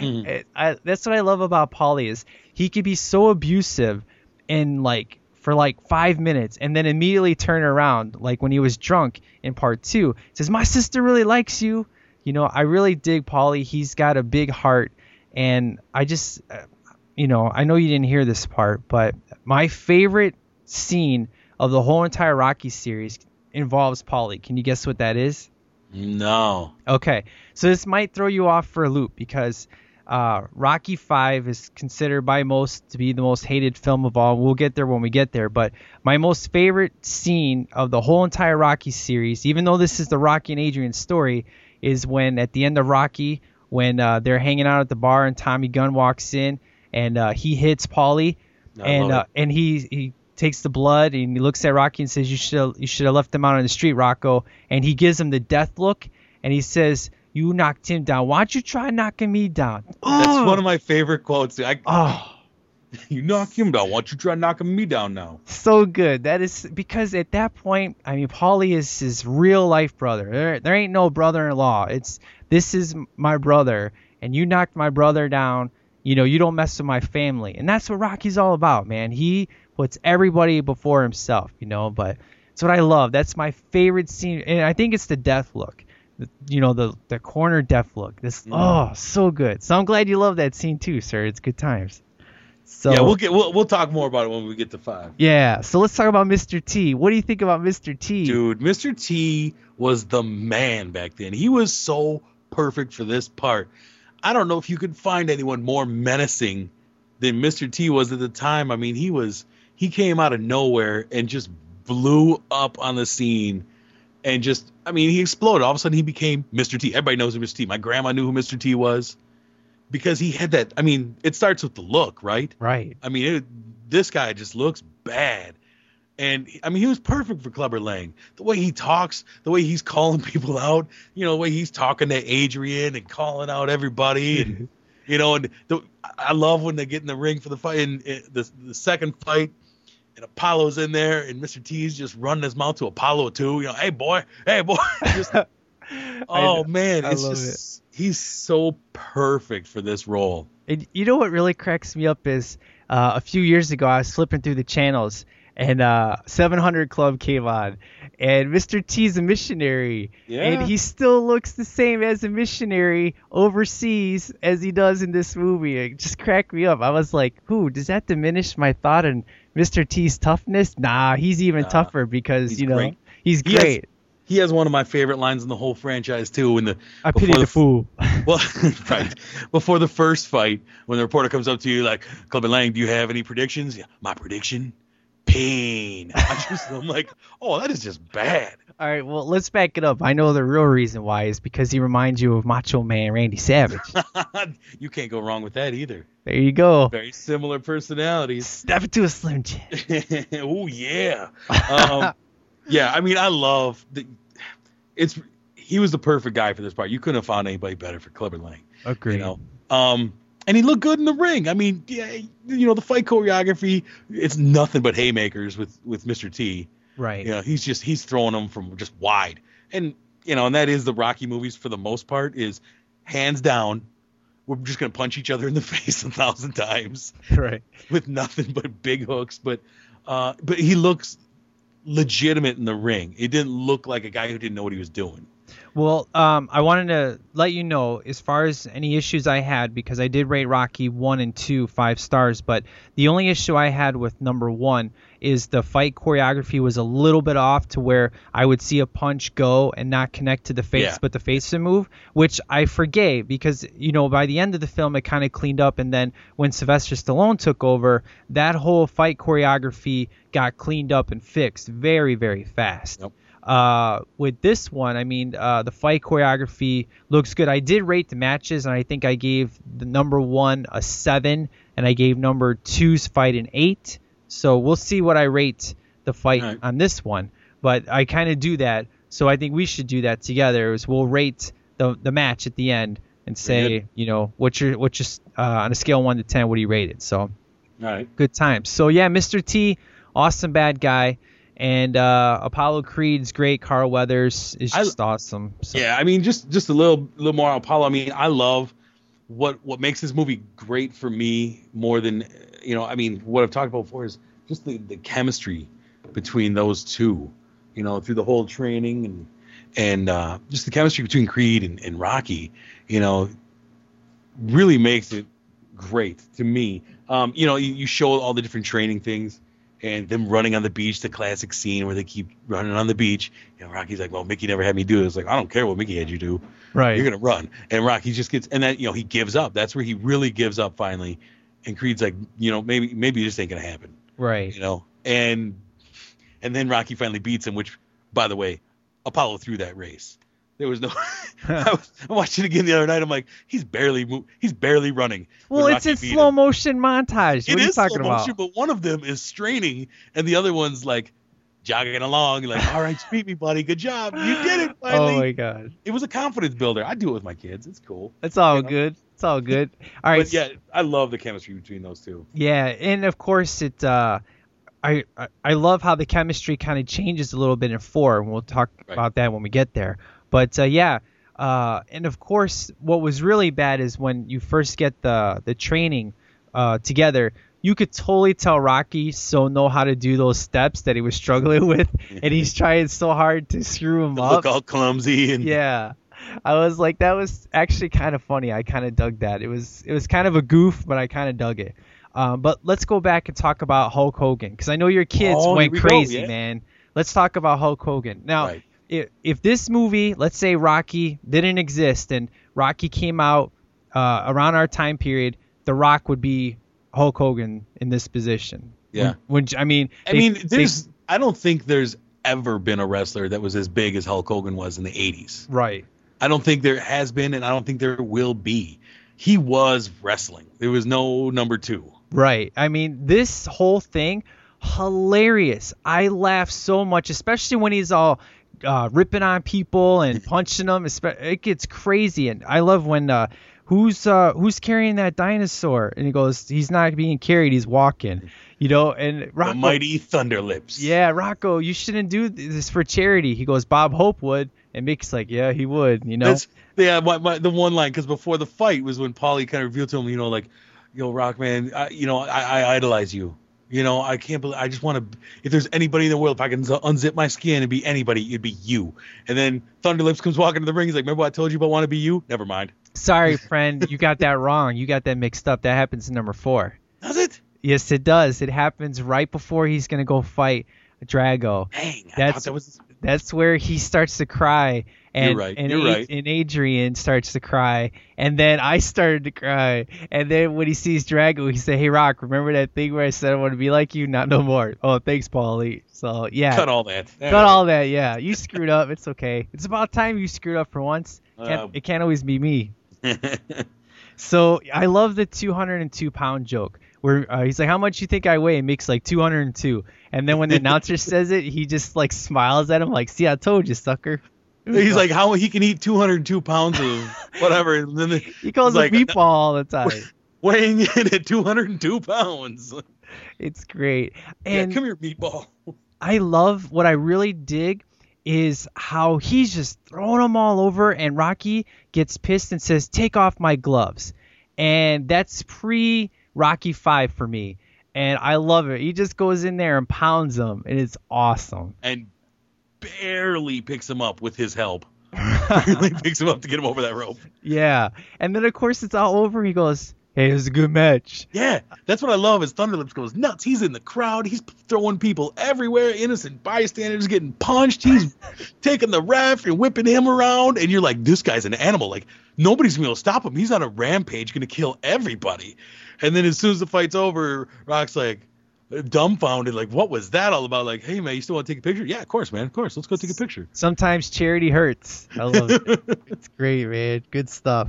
It- I, that's what I love about Paulie is he could be so abusive and like for like five minutes and then immediately turn around like when he was drunk in part two. Says my sister really likes you. You know i really dig Paulie. he's got a big heart. And i just uh, you know i know you didn't hear this part but my favorite scene of the whole entire rocky series involves Paulie. can you guess what that is No. Okay, so this might throw you off for a loop because uh, Rocky Five is considered by most to be the most hated film of all. We'll get there when we get there, but my most favorite scene of the whole entire Rocky series, even though this is the Rocky and Adrian story, is when at the end of Rocky, when uh, they're hanging out at the bar and Tommy Gunn walks in and uh, he hits Paulie, I and uh, and he he takes the blood and he looks at Rocky and says, "You should you should have left him out on the street, Rocco." And he gives him the death look, and he says, "You knocked him down. Why don't you try knocking me down?" That's Ugh. one of my favorite quotes. I, Oh, you knock him down. Why don't you try knocking me down now? so good. That is because at that point, I mean, Paulie is his real life brother. There, there ain't no brother-in-law. It's this is my brother, and you knocked my brother down. You know, you don't mess with my family, and that's what Rocky's all about, man. He puts everybody before himself. You know, but it's what I love. That's my favorite scene, and I think it's the death look. You know, the the corner death look. This mm. oh, so good. So I'm glad you love that scene too, sir. It's good times. So yeah, we'll get we'll, we'll talk more about it when we get to five. yeah, so let's talk about Mr. T. What do you think about Mr. T? Dude, Mr. T was the man back then. He was so perfect for this part. I don't know if you could find anyone more menacing than Mr. T was at the time. I mean, he was he came out of nowhere and just blew up on the scene and just I mean, he exploded. All of a sudden he became Mr. T. Everybody knows who Mr. T. My grandma knew who Mr. T was because he had that I mean, it starts with the look, right? Right. I mean, it, this guy just looks bad. And I mean, he was perfect for Clubber Lang. The way he talks, the way he's calling people out, you know, the way he's talking to Adrian and calling out everybody, and you know, and the, I love when they get in the ring for the fight. And the the second fight, and Apollo's in there, and Mr. T's just running his mouth to Apollo too. You know, hey boy, hey boy. Just, oh man, I it's love just he's so perfect for this role. And you know what really cracks me up is uh, a few years ago I was flipping through the channels and uh, 700 Club came on, and Mr. T's a missionary, Yeah. and he still looks the same as a missionary overseas as he does in this movie. It just cracked me up. I was like, "Who does that diminish my thought on Mr. T's toughness?" Nah, he's even Nah, tougher because he's you know great. he's He has- great. He has one of my favorite lines in the whole franchise too. In the I pity the fool. Well, right before the first fight, when the reporter comes up to you like, "Clubber Lang, do you have any predictions?" Yeah, my prediction, pain. I just, I'm like, oh, that is just bad. All right, well, let's back it up. I know the real reason why is because he reminds you of Macho Man Randy Savage. you can't go wrong with that either. there you go. Very similar personalities. Step it to a Slim Jim. oh yeah, um, yeah. I mean, I love the. It's he was the perfect guy for this part. You couldn't have found anybody better for Clubber Lang. Agreed. You know, um, and he looked good in the ring. I mean, yeah, you know, the fight choreography, it's nothing but haymakers with with Mr. T. Right. You know, he's just he's throwing them from just wide, and you know, and that is the Rocky movies for the most part is hands down. We're just gonna punch each other in the face a thousand times Right. with nothing but big hooks. But uh, but he looks legitimate in the ring. It didn't look like a guy who didn't know what he was doing. Well, um, I wanted to let you know as far as any issues I had because I did rate Rocky one and two five stars, but the only issue I had with number one is the fight choreography was a little bit off to where I would see a punch go and not connect to the face, Yeah. but the face would move, which I forgave because you know by the end of the film it kind of cleaned up, and then when Sylvester Stallone took over, that whole fight choreography got cleaned up and fixed very very fast. Yep. Uh, with this one, I mean, uh, the fight choreography looks good. I did rate the matches, and I think I gave the number one a seven, and I gave number two's fight an eight. So we'll see what I rate the fight Alright. on this one. But I kind of do that, so I think we should do that together. Is we'll rate the the match at the end and say, you know, what's your what's your uh, on a scale of one to ten, what do you rate it? So All right. Good times. So yeah, Mr. T, awesome bad guy, and uh, Apollo Creed's great. Carl Weathers is I- just awesome. So, Yeah, I mean, just just a little little more Apollo. I mean, I love what what makes this movie great for me more than you know. I mean, what I've talked about before is just the, the chemistry between those two. You know, through the whole training and and uh, just the chemistry between Creed and, and Rocky. You know, really makes it great to me. Um, you know, you, you show all the different training things and them running on the beach, the classic scene where they keep running on the beach. You know, Rocky's like, "Well, Mickey never had me do it." It's like, I don't care what Mickey had you do. Right. You're gonna run, and Rocky just gets, and then you know he gives up. That's where he really gives up finally. And Creed's like, you know, maybe maybe this ain't gonna happen. Right. You know, and and then Rocky finally beats him. Which, by the way, Apollo threw that race. There was no. I, was, I watched it again the other night. I'm like, he's barely mo- he's barely running. Well, it's in slow him. motion montage. It what are you is slow talking motion, about? but one of them is straining, and the other one's like jogging along. Like, all right, beat me, buddy. Good job. You did it. Finally. Oh my god, It was a confidence builder. I do it with my kids. It's cool. it's all You know? good. It's all good. All right. But yeah, I love the chemistry between those two. Yeah, and of course it. Uh, I I- I love how the chemistry kind of changes a little bit in four, and we'll talk Right. about that when we get there. But uh, yeah, uh, and of course, what was really bad is when you first get the the training uh, together. You could totally tell Rocky so know how to do those steps that he was struggling with, and he's trying so hard to screw him up. Look all clumsy and Yeah. I was like that was actually kind of funny. I kind of dug that. It was it was kind of a goof, but I kind of dug it. Um, but let's go back and talk about Hulk Hogan because I know your kids Oh, went we go, crazy, yeah. man. Let's talk about Hulk Hogan. Now, Right. If, if this movie, let's say Rocky didn't exist and Rocky came out uh, around our time period, The Rock would be Hulk Hogan in this position. Yeah. When, I mean, I they- mean, they- there's. I don't think there's ever been a wrestler that was as big as Hulk Hogan was in the '80s. right. I don't think there has been, and I don't think there will be. He was wrestling. There was no number two. Right. I mean, this whole thing, hilarious. I laugh so much, especially when he's all uh, ripping on people and punching them. It gets crazy, and I love when uh, who's uh, who's carrying that dinosaur, and he goes, he's not being carried, he's walking. You know, and The Rocco, mighty Thunderlips. yeah, Rocco, you shouldn't do this for charity. He goes, Bob Hope would, and Mick's like, yeah, he would. You know, That's yeah. My, my, the one line because before the fight was when Paulie kind of revealed to him, you know, like, yo, Rock man, I, you know, I, I idolize you. You know, I can't believe. I just want to. If there's anybody in the world, if I can z- unzip my skin and be anybody, it'd be you. And then Thunderlips comes walking to the ring. He's like, "Remember what I told you about want to be you? Never mind." sorry, friend, you got that wrong. You got that mixed up. That happens in number four. Does it? Yes, it does. It happens right before he's gonna go fight Drago. Dang, I That's thought that was. that's where he starts to cry, and You're right, and, you're A- right. and Adrian starts to cry, and then I started to cry, and then when he sees Drago, he said, "Hey, Rock, remember that thing where I said I want to be like you? Not no more." Oh, thanks, Paulie. So yeah, Cut all that. cut all that. Yeah, you screwed up. It's okay. It's about time you screwed up for once. Can't, Uh, it can't always be me. So I love the 202 pound joke where uh, he's like, "How much you think I weigh?" And makes like 202, and then when the announcer says it, he just like smiles at him like, "See, I told you, sucker." He's like, how he can eat 202 pounds of whatever, and then the, he calls him like, meatball all the time. weighing in at 202 pounds. It's great, yeah, and come here, meatball. I love what I really dig is how he's just throwing them all over, and Rocky gets pissed and says, "Take off my gloves," and that's pre Rocky Five for me, and I love it. He just goes in there and pounds them, and it's awesome. and barely picks him up with his help. barely picks him up to get him over that rope. Yeah, and then of course it's all over. He goes, "Hey, it was a good match." Yeah, that's what I love. Is Thunderlips goes nuts. He's in the crowd. He's throwing people everywhere. Innocent bystanders getting punched. He's taking the ref and whipping him around. And you're like, this guy's an animal. Like nobody's gonna be able to stop him. He's on a rampage, gonna kill everybody. And then as soon as the fight's over, Rock's like dumbfounded, like, what was that all about? Like, hey man, you still want to take a picture? Yeah, of course, man, of course. Let's go take a picture. Sometimes charity hurts. I love it. it's great, man. Good stuff.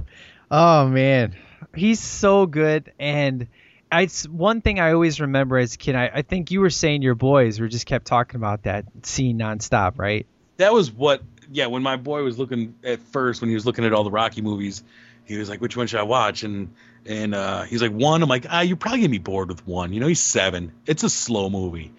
Oh man, he's so good. And it's one thing I always remember as a kid. I, I think you were saying your boys were just kept talking about that scene nonstop, right? that was what yeah when my boy was looking at first when he was looking at all the rocky movies he was like, "Which one should I watch?" And and uh, he's like, "One." I'm like, "Ah, you're probably gonna be bored with one. You know, he's seven. It's a slow movie."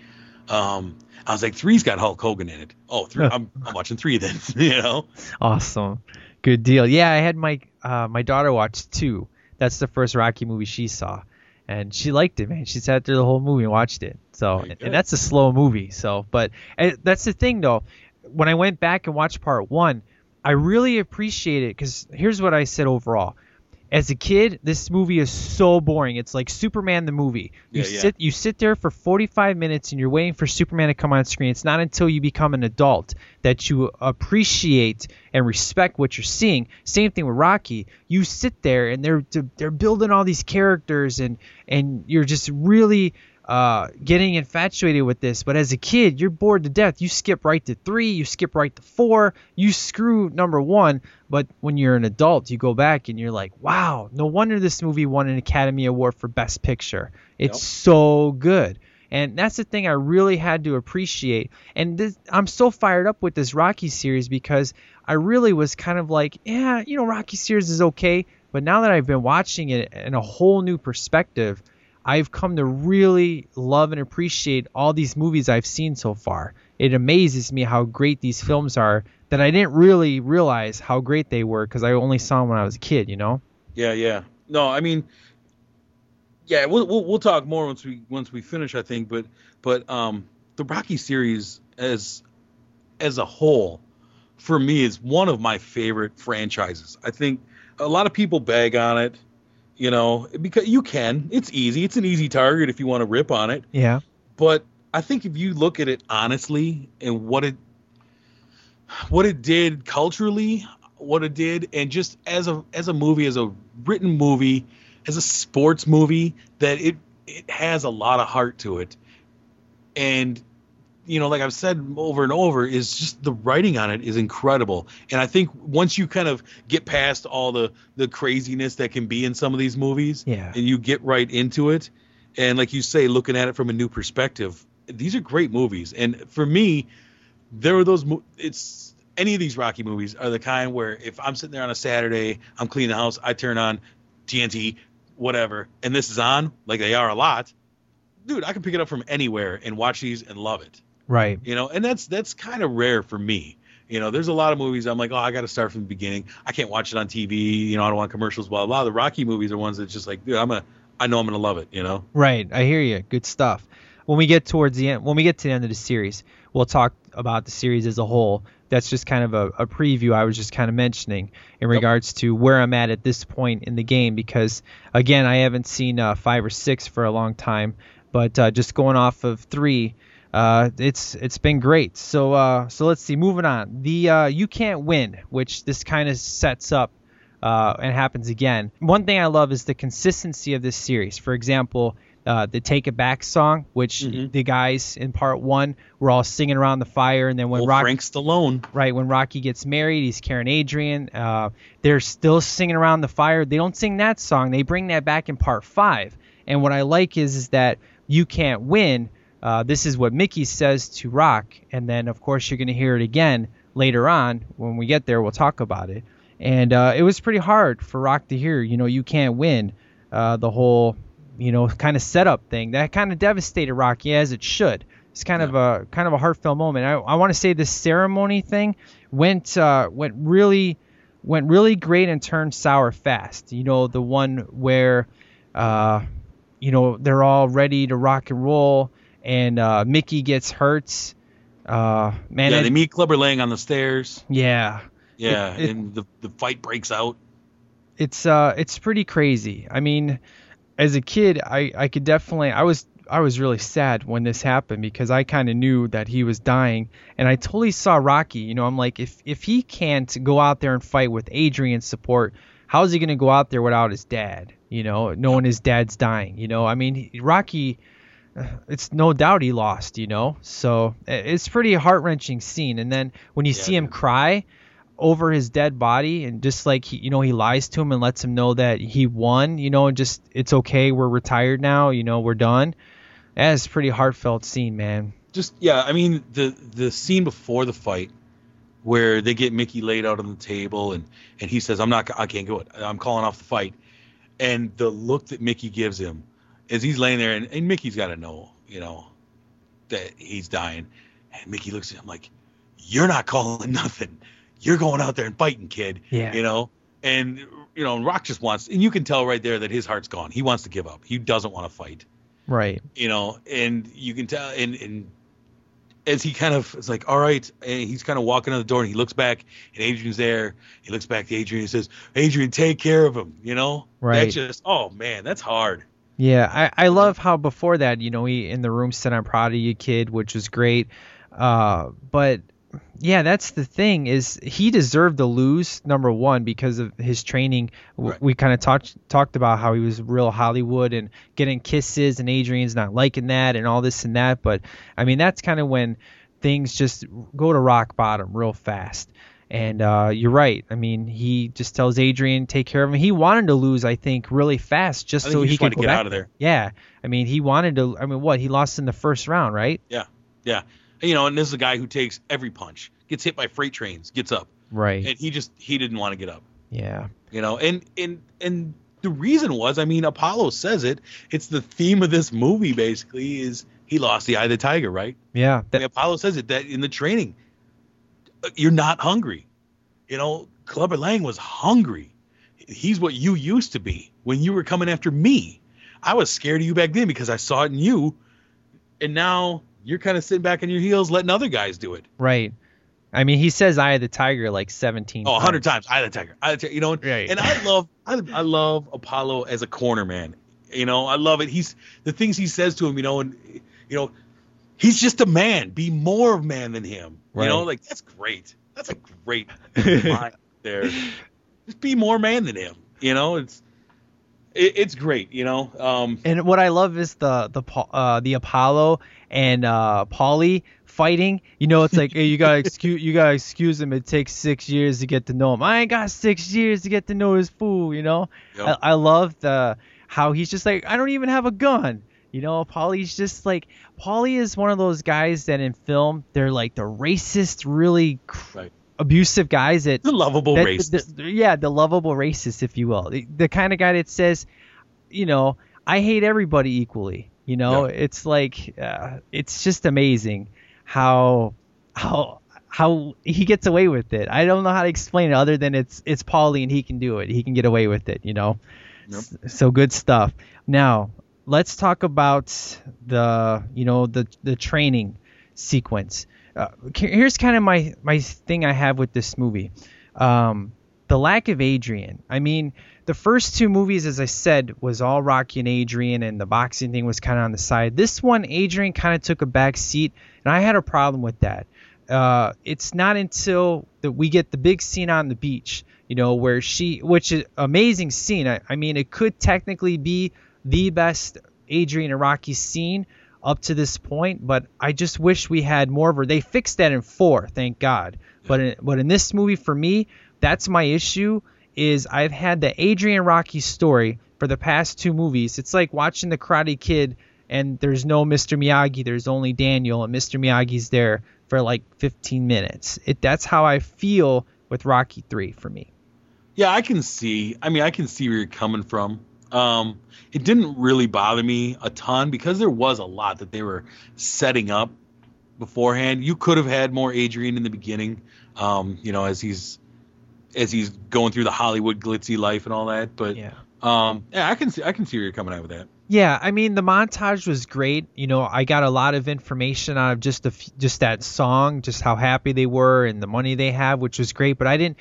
Um, I was like, three's got Hulk Hogan in it. Oh, three, I'm, I'm watching three then. you know. Awesome. Good deal. Yeah, I had my uh, my daughter watch two. That's the first Rocky movie she saw, and she liked it, man. She sat through the whole movie and watched it. So, and, and that's a slow movie. So, but and that's the thing though. When I went back and watched part one, I really appreciate it because here's what I said overall. As a kid, this movie is so boring. It's like Superman the movie. You Yeah, yeah. sit you sit there for 45 minutes and you're waiting for Superman to come on screen. It's not until you become an adult that you appreciate and respect what you're seeing. Same thing with Rocky. You sit there and they're they're building all these characters and and you're just really uh, getting infatuated with this. But as a kid, you're bored to death. You skip right to three, you skip right to four, you screw number one. But when you're an adult, you go back and you're like, wow, no wonder this movie won an Academy Award for Best Picture. It's so good. And that's the thing I really had to appreciate. And this, I'm so fired up with this Rocky series because I really was kind of like, yeah, you know, Rocky series is okay. But now that I've been watching it in a whole new perspective, I've come to really love and appreciate all these movies I've seen so far. It amazes me how great these films are that I didn't really realize how great they were because I only saw them when I was a kid, you know? Yeah, yeah. No, I mean, yeah, we'll, we'll we'll talk more once we once we finish, I think. But but um, the Rocky series as as a whole, for me, is one of my favorite franchises. I think a lot of people bag on it, you know, because you can. It's easy. It's an easy target if you want to rip on it. Yeah. But I think if you look at it honestly and what it what it did culturally, what it did, and just as a as a movie, as a written movie, as a sports movie, that it it has a lot of heart to it. And you know, like I've said over and over, is just the writing on it is incredible. And I think once you kind of get past all the the craziness that can be in some of these movies, Yeah. and you get right into it, and like you say, looking at it from a new perspective, these are great movies. And for me, there are those. Mo- it's any of these Rocky movies are the kind where if I'm sitting there on a Saturday, I'm cleaning the house, I turn on TNT, whatever, and this is on, like they are a lot. Dude, I can pick it up from anywhere and watch these and love it. Right. You know, and that's that's kind of rare for me. You know, there's a lot of movies I'm like, oh, I got to start from the beginning. I can't watch it on TV. You know, I don't want commercials. Blah blah. The Rocky movies are ones that's just like, dude, I'm a, I know I'm gonna love it. You know. Right. I hear you. Good stuff. When we get towards the end, when we get to the end of the series, we'll talk about the series as a whole. That's just kind of a, a preview I was just kind of mentioning in regards to where I'm at at this point in the game because again, I haven't seen uh, five or six for a long time, but uh, just going off of three, uh, it's it's been great. So uh, so let's see. Moving on, the uh, you can't win, which this kind of sets up uh, and happens again. One thing I love is the consistency of this series. For example, uh, the "Take It Back" song, which the guys in part one were all singing around the fire, and then when Old Rocky, Frank Stallone. right when Rocky gets married, he's Karen Adrian. Uh, they're still singing around the fire. They don't sing that song. They bring that back in part five. And what I like is is that you can't win. Uh, this is what Mickey says to Rock, and then of course you're going to hear it again later on when we get there. We'll talk about it. And uh, it was pretty hard for Rock to hear. You know, you can't win. Uh, the whole, you know, kind of setup thing that kind of devastated Rocky as it should. It's kind of a kind of a heartfelt moment. I, I want to say this ceremony thing went uh, went really went really great and turned sour fast. You know, the one where uh, you know they're all ready to rock and roll, and uh, Mickey gets hurt. Uh, man, yeah, it- they meet Clubber Lang on the stairs. yeah, Yeah, It- it- and the the fight breaks out. it's uh it's pretty crazy. I mean, as a kid, I I could definitely I was I was really sad when this happened because I kind of knew that he was dying and I totally saw Rocky, you know, I'm like if if he can't go out there and fight with Adrian's support, how's he going to go out there without his dad, you know, knowing his dad's dying, you know? I mean, Rocky it's no doubt he lost, you know. So it's pretty heart-wrenching scene and then when you see him cry, over his dead body and just like he, you know he lies to him and lets him know that he won you know and just it's okay we're retired now you know we're done that is a pretty heartfelt scene man Just yeah, I mean the the scene before the fight where they get Mickey laid out on the table and and he says, "I'm not, I can't go it. I'm calling off the fight." And the look that Mickey gives him as he's laying there, and, and Mickey's got to know, you know, that he's dying. And Mickey looks at him like, "You're not calling nothing. You're going out there and fighting, kid." Yeah. You know, and you know, Rock just wants, and you can tell right there that his heart's gone. He wants to give up. He doesn't want to fight. Right. You know, and you can tell, and and as he kind of is like, all right, and he's kind of walking out the door, and he looks back, and Adrian's there. He looks back to Adrian and says, "Adrian, take care of him." You know, Right. That's just, oh man, that's hard. Yeah, I, I love how before that, you know, he in the room said, "I'm proud of you, kid," which was great. Uh, but yeah, that's the thing is he deserved to lose number one because of his training. Right. We kind of talked talked about how he was real Hollywood and getting kisses, and Adrian's not liking that and all this and that. But I mean, that's kind of when things just go to rock bottom real fast. And uh, you're right. I mean, he just tells Adrian take care of him. He wanted to lose, I think, really fast just I so he he just could get out of there. Yeah, I mean, he wanted to. I mean, what he lost in the first round, right? Yeah, yeah. You know, and this is a guy who takes every punch, gets hit by freight trains, gets up, Right. and he just he didn't want to get up. yeah. You know, and and and the reason was, I mean, Apollo says it. It's the theme of this movie basically is he lost the eye of the tiger, right? Yeah. I That, mean, Apollo says it that in the training, you're not hungry. You know, Clubber Lang was hungry. He's what you used to be when you were coming after me. I was scared of you back then because I saw it in you, and now you're kind of sitting back on your heels, letting other guys do it. right. I mean, he says "Eye of the Tiger" like 17. Oh, a hundred times. times. I the tiger. I the tiger. You know, Right. and I love, I, I love Apollo as a corner man. You know, I love it. He's the things he says to him. You know, and you know, he's just a man. Be more of man than him. You know, like that's great. That's a great line there. Just be more man than him. You know, it's it, it's great. You know, um, And what I love is the the uh, the Apollo and uh, Paulie fighting. You know, it's like hey, you gotta excuse you gotta excuse him. It takes six years to get to know him. I ain't got six years to get to know his fool. You know, Yep. I, I love the how he's just like I don't even have a gun. You know, Paulie's just like Paulie is one of those guys that in film they're like the racist, really cr- Right. abusive guys that the lovable that- race. the- the- yeah, the lovable racist, if you will, the, the kind of guy that says, you know, I hate everybody equally. You know, Yeah. it's like uh, it's just amazing how how how he gets away with it. I don't know how to explain it other than it's it's Paulie and he can do it. He can get away with it. You know, Yep. So good stuff. Now let's talk about the you know the the training sequence. Uh, here's kind of my my thing I have with this movie. Um, the lack of Adrian. I mean, the first two movies, as I said, was all Rocky and Adrian, and the boxing thing was kind of on the side. This one, Adrian kind of took a back seat, and I had a problem with that. Uh, it's not until that we get the big scene on the beach, you know, where she, which is amazing scene. I, I mean, it could technically be the best Adrian and Rocky scene up to this point, but I just wish we had more of her. They fixed that in four, thank God. But in, but in this movie, for me, that's my issue. Is I've had the Adrian Rocky story for the past two movies. It's like watching the Karate Kid, and there's no Mr. Miyagi. There's only Daniel, and Mr. Miyagi's there for like 15 minutes. It that's how I feel with Rocky Three for me. Yeah, I can see. I mean, I can see where you're coming from. Um, it didn't really bother me a ton because there was a lot that they were setting up beforehand. You could have had more Adrian in the beginning, um, you know, as he's as he's going through the Hollywood glitzy life and all that. But Yeah. um, yeah, I can see I can see where you're coming out with that. Yeah, I mean the montage was great. You know, I got a lot of information out of just the just that song, just how happy they were and the money they have, which was great. But I didn't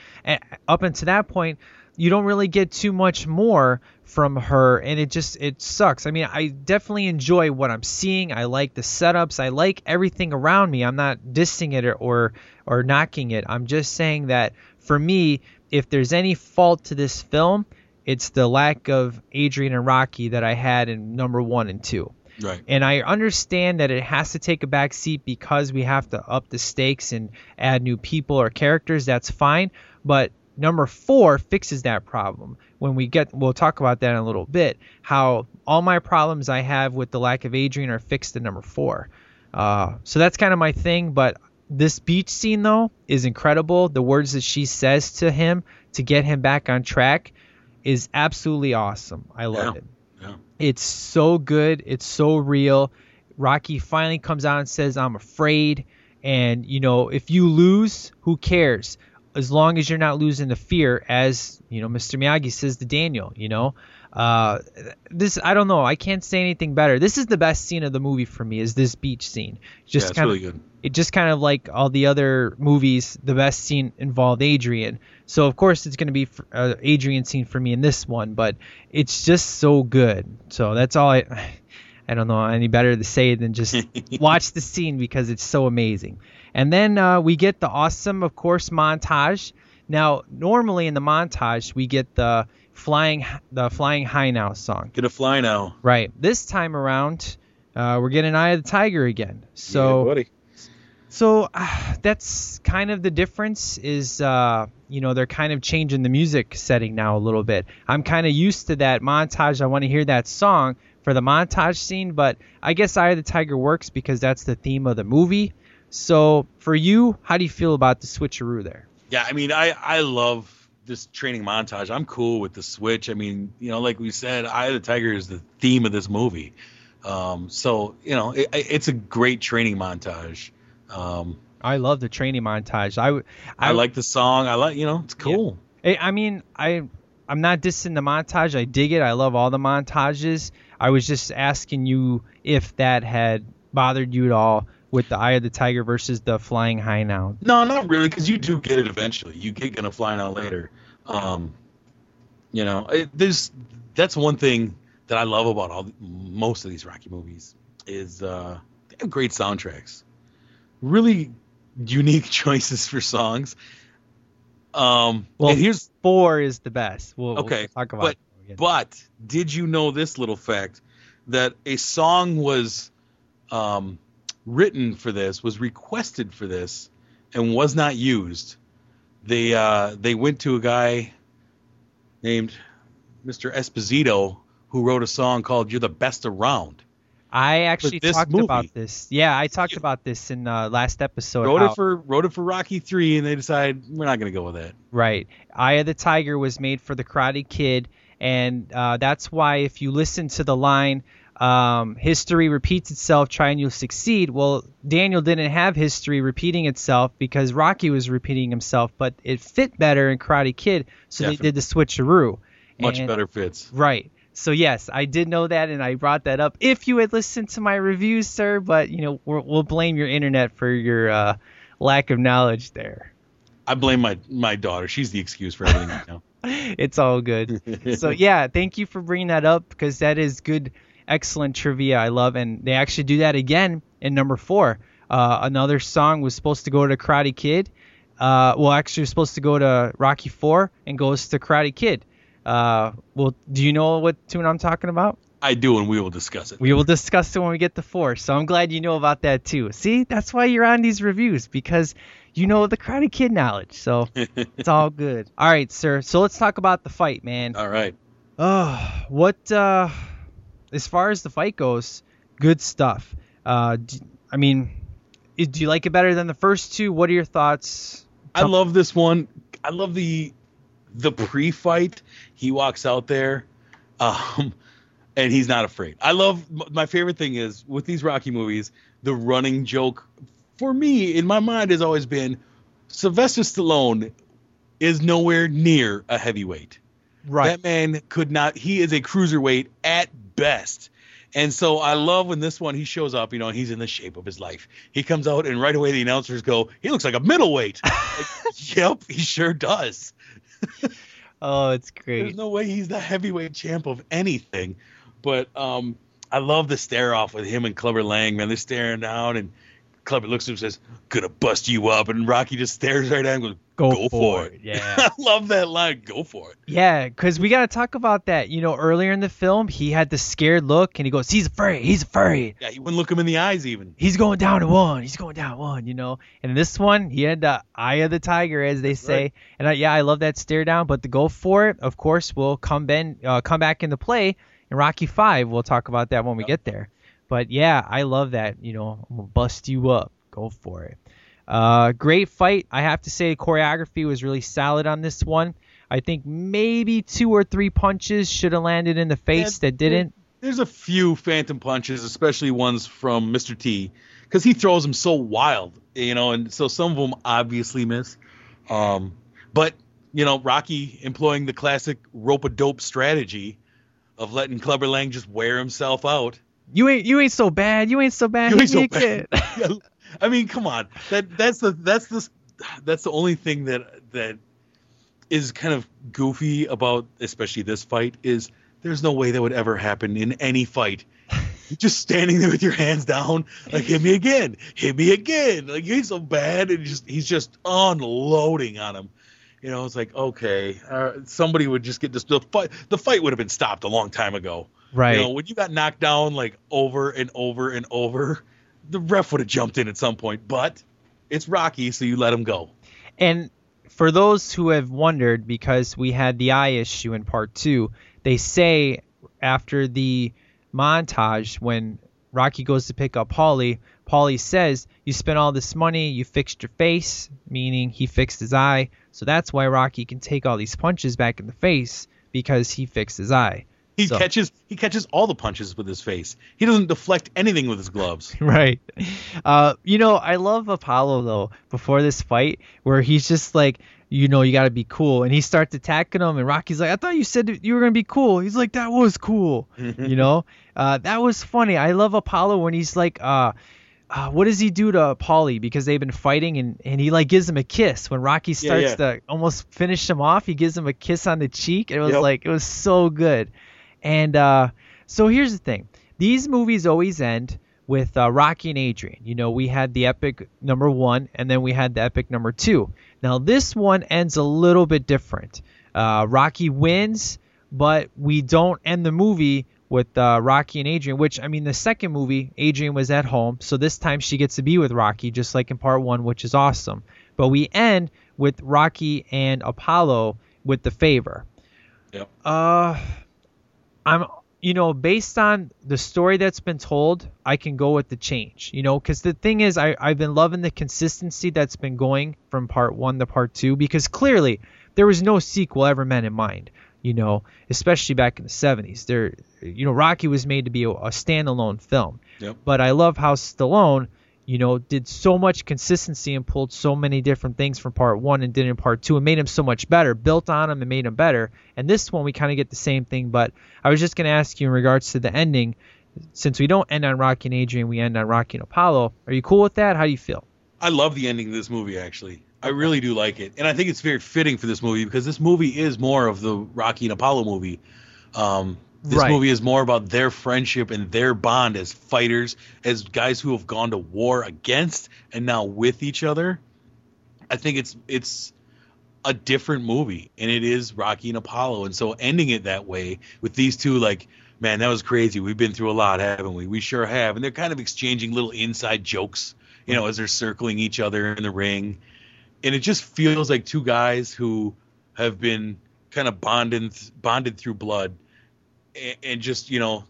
up until that point, you don't really get too much more from her, and it just it sucks. I mean, I definitely enjoy what I'm seeing. I like the setups. I like everything around me. I'm not dissing it or or, or knocking it. I'm just saying that for me, if there's any fault to this film, it's the lack of Adrian and Rocky that I had in number one and two. Right. And I understand that it has to take a back seat because we have to up the stakes and add new people or characters. That's fine. But number four fixes that problem. When we get, we'll talk about that in a little bit, how all my problems I have with the lack of Adrian are fixed in number four. Uh, so that's kind of my thing. But this beach scene though is incredible. The words that she says to him to get him back on track is absolutely awesome. I love Yeah. it. Yeah. It's so good. It's so real. Rocky finally comes out and says, "I'm afraid." And you know, if you lose, who cares? As long as you're not losing the fear, as you know, Mr. Miyagi says to Daniel. You know, uh, this I don't know. I can't say anything better. This is the best scene of the movie for me. Is this beach scene? Just Yeah, it's kind really of, good. It just kind of like all the other movies. The best scene involved Adrian. So of course it's going to be uh, Adrian scene for me in this one. But it's just so good. So that's all I. I don't know any better to say than just watch the scene because it's so amazing. And then uh, we get the awesome, of course, montage. Now, normally in the montage, we get the flying, the flying high now song. Get a fly now. Right. This time around, uh, we're getting Eye of the Tiger again. So, yeah, buddy. so uh, that's kind of the difference. Is uh, you know they're kind of changing the music setting now a little bit. I'm kind of used to that montage. I want to hear that song for the montage scene, but I guess Eye of the Tiger works because that's the theme of the movie. So for you, how do you feel about the switcheroo there? Yeah, I mean, I I love this training montage. I'm cool with the switch. I mean, you know, like we said, Eye of the Tiger is the theme of this movie. Um, so you know, it, it's a great training montage. Um, I love the training montage. I would. I, like the song. I like, you know, it's cool. I I mean, I I'm not dissing the montage. I dig it. I love all the montages. I was just asking you if that had bothered you at all with the Eye of the Tiger versus the Flying High now. No, not really, because you do get it eventually. You get gonna fly now later. Um, you know, it, there's that's one thing that I love about all most of these Rocky movies is uh, they have great soundtracks, really unique choices for songs. Um, Well, here's four is the best. We'll, we'll okay, talk about. but it when we get but did you know this little fact that a song was um, written for this, was requested for this, and was not used? They uh, they went to a guy named Mr. Esposito who wrote a song called "You're the Best Around." I actually talked movie. about this. Yeah, I talked about this in uh, last episode. wrote it for wrote it for Rocky Three, and they decided we're not going to go with that. Right. Eye of the Tiger was made for the Karate Kid, and uh, that's why if you listen to the line, um, history repeats itself, try and you'll succeed. Well, Daniel didn't have history repeating itself because Rocky was repeating himself, but it fit better in Karate Kid, so Definitely. they did the switcheroo. Much And- better fits. Right. So yes, I did know that, and I brought that up. If you had listened to my reviews, sir, but you know we're, we'll blame your internet for your uh, lack of knowledge there. I blame my my daughter. She's the excuse for everything right now. it's all good. so yeah, thank you for bringing that up because that is good, excellent trivia. I love, and they actually do that again in number four. Uh, another song was supposed to go to Karate Kid. Uh, well, actually, it was supposed to go to Rocky Four and goes to Karate Kid. Uh, well, do you know what tune I'm talking about? I do, and we will discuss it. We will discuss it when we get to four. So I'm glad you know about that too. See, that's why you're on these reviews because you know the Karate Kid knowledge. So it's all good. All right, sir. So let's talk about the fight, man. All right. Oh, what? Uh, as far as the fight goes, good stuff. Uh, d- I mean, do you like it better than the first two? What are your thoughts? I love this one. I love the the pre-fight. He walks out there, um, and he's not afraid. I love my favorite thing is with these Rocky movies, the running joke for me in my mind has always been Sylvester Stallone is nowhere near a heavyweight. Right. That man could not. He is a cruiserweight at best. And so I love when this one he shows up, you know, and he's in the shape of his life. He comes out and right away the announcers go, "He looks like a middleweight." Like, yep, he sure does. Oh, it's great. There's no way he's the heavyweight champ of anything. But um, I love the stare off with him and Clubber Lang, man. They're staring down, and Clubber looks at him and says, "Gonna bust you up," and Rocky just stares right at him, and goes, Go "Go, for for it." it." Yeah. I love that line. Go for it. Yeah, because we got to talk about that. You know, earlier in the film, he had the scared look, and he goes, "He's afraid. He's afraid. Yeah, he wouldn't look him in the eyes even. He's going down to one. He's going down one." You know. And this one, he had the eye of the tiger, as they say. right. And I, yeah, I love that stare down. But the go for it, of course, will come ben, uh, come back into play in Rocky Five. We'll talk about that when we get there. But yeah, I love that. You know, I'm gonna bust you up. Go for it. Uh, great fight. I have to say, choreography was really solid on this one. I think maybe two or three punches should have landed in the face Yeah, that didn't. There's a few phantom punches, especially ones from Mr. T, because he throws them so wild, you know, and so some of them obviously miss. Um, but you know, Rocky employing the classic rope a dope strategy of letting Clubber Lang just wear himself out. You ain't you ain't so bad. You ain't so bad. You ain't so. Yeah, I mean, come on. That that's the that's the that's the only thing that that is kind of goofy about especially this fight is there's no way that would ever happen in any fight. You're just standing there with your hands down, like hit me again, hit me again. Like he's so bad, and just he's just unloading on him. You know, it's like okay, uh, somebody would just get this. The fight, the fight would have been stopped a long time ago. Right. You know, when you got knocked down like over and over and over, the ref would have jumped in at some point. But it's Rocky, so you let him go. And for those who have wondered, because we had the eye issue in part two, they say after the montage when Rocky goes to pick up Paulie, Paulie says, You spent all this money, you fixed your face, meaning he fixed his eye. So that's why Rocky can take all these punches back in the face because he fixed his eye. He So- catches he catches all the punches with his face. He doesn't deflect anything with his gloves. right. Uh, you know, I love Apollo though. Before this fight, where he's just like, you know, you got to be cool, and he starts attacking him, and Rocky's like, I thought you said you were gonna be cool. He's like, that was cool. you know, uh, that was funny. I love Apollo when he's like, uh. Uh, what does he do to Paulie because they've been fighting and, and he like gives him a kiss when Rocky starts yeah. to almost finish him off he gives him a kiss on the cheek it was Yep. like it was so good and uh, so here's the thing these movies always end with uh, Rocky and Adrian. You know, we had the epic number one, and then we had the epic number two. Now, this one ends a little bit different. Uh, Rocky wins, but we don't end the movie with uh, Rocky and Adrian, which, I mean, the second movie, Adrian was at home, so this time she gets to be with Rocky, just like in part one, which is awesome. But we end with Rocky and Apollo with the favor. Yep. Uh, I'm you know based on the story that's been told i can go with the change you know because the thing is I, i've been loving the consistency that's been going from part one to part two because clearly there was no sequel ever meant in mind you know especially back in the 70s there you know rocky was made to be a, a standalone film Yep. but i love how stallone you know, did so much consistency and pulled so many different things from part one and did in part two and made him so much better, built on him and made him better. And this one, we kind of get the same thing. But I was just going to ask you in regards to the ending, since we don't end on Rocky and Adrian, we end on Rocky and Apollo. Are you cool with that? How do you feel? I love the ending of this movie actually. I really do like it. And I think it's very fitting for this movie because this movie is more of the Rocky and Apollo movie. Um this Right. movie is more about their friendship and their bond as fighters, as guys who have gone to war against and now with each other. I think it's it's a different movie and it is Rocky and Apollo and so ending it that way with these two like man that was crazy we've been through a lot haven't we we sure have and they're kind of exchanging little inside jokes you know as they're circling each other in the ring and it just feels like two guys who have been kind of bonded bonded through blood and, and just you know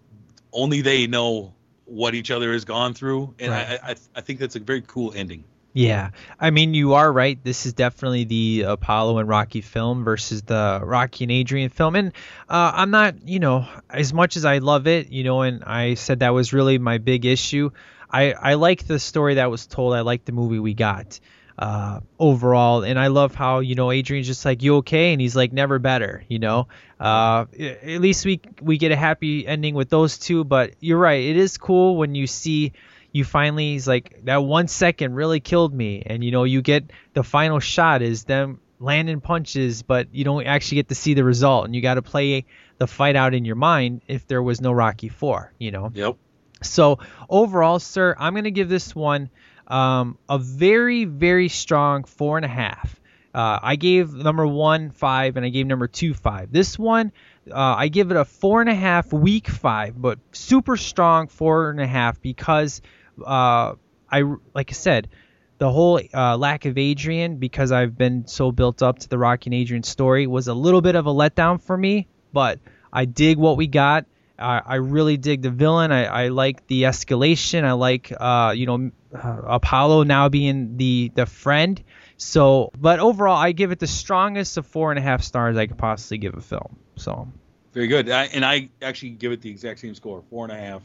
only they know what each other has gone through and Right. I, I I think that's a very cool ending Yeah, I mean you are right. This is definitely the Apollo and Rocky film versus the Rocky and Adrian film, and uh, I'm not, you know, as much as I love it, you know, and I said that was really my big issue. I I like the story that was told. I like the movie we got uh, overall, and I love how you know Adrian's just like you okay, and he's like never better, you know. Uh, at least we we get a happy ending with those two, but you're right. It is cool when you see you finally he's like that one second really killed me. And you know you get the final shot is them landing punches but you don't actually get to see the result. And you got to play the fight out in your mind if there was no rocky 4 you know? Yep. So overall sir i'm going to give this one um, a very very strong four and a half uh, i gave number one five and i gave number two five this one uh, I give it a four and a half, weak five, but super strong four and a half because uh, I like I said, the whole uh, lack of Adrian because I've been so built up to the Rocky and Adrian story was a little bit of a letdown for me, but I dig what we got. I I really dig the villain. I, I like the escalation. I like, uh, you know, uh, Apollo now being the the friend. So, but overall, I give it the strongest of four and a half stars I could possibly give a film. So, Very good. I, and I actually give it the exact same score, four and a half,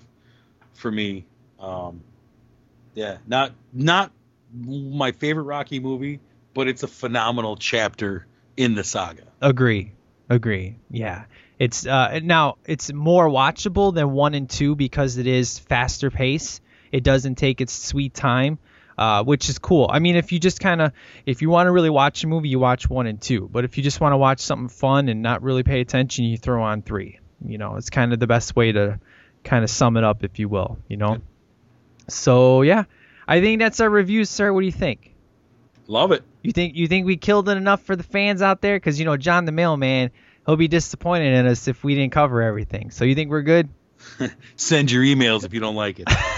for me. Um, yeah, not not my favorite Rocky movie, but it's a phenomenal chapter in the saga. agree, agree. Yeah, it's uh, now it's more watchable than one and two because it is faster pace. It doesn't take its sweet time. Uh, which is cool. I mean, if you just kind of, if you want to really watch a movie, you watch one and two. But if you just want to watch something fun and not really pay attention, you throw on three. You know, it's kind of the best way to kind of sum it up, if you will. You know. So yeah, I think that's our review, sir. What do you think? Love it. You think you think we killed it enough for the fans out there? Because you know, John the mailman, he'll be disappointed in us if we didn't cover everything. So you think we're good? Send your emails if you don't like it.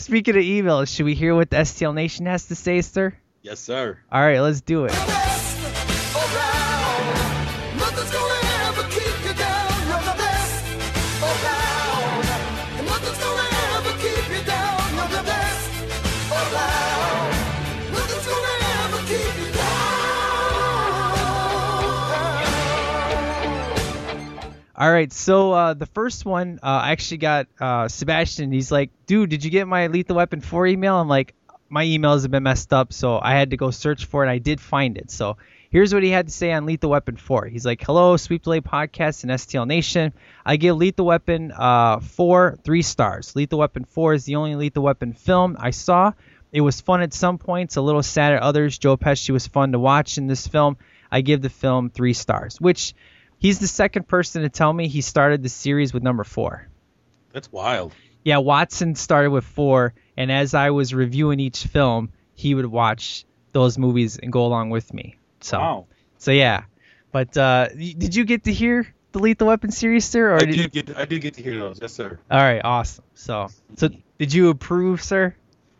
Speaking of emails, should we hear what the STL Nation has to say, sir? yes, sir. All right, let's do it. All right, so uh, the first one, uh, I actually got uh, Sebastian. He's like, dude, did you get my Lethal Weapon 4 email? I'm like, my emails have been messed up, so I had to go search for it. I did find it. So here's what he had to say on Lethal Weapon 4. He's like, hello, Sweep Delay Podcast and STL Nation. I give Lethal Weapon uh, 4 three stars. Lethal Weapon 4 is the only Lethal Weapon film I saw. It was fun at some points, a little sad at others. Joe Pesci was fun to watch in this film. I give the film three stars, which he's the second person to tell me he started the series with number four. That's wild. Yeah, Watson started with four, and as I was reviewing each film, he would watch those movies and go along with me. So, Wow. so yeah. But uh, did you get to hear the Lethal Weapon series, sir? Or I did, did get I did get to hear those. Yes, sir. All right, awesome. So, so did you approve, sir?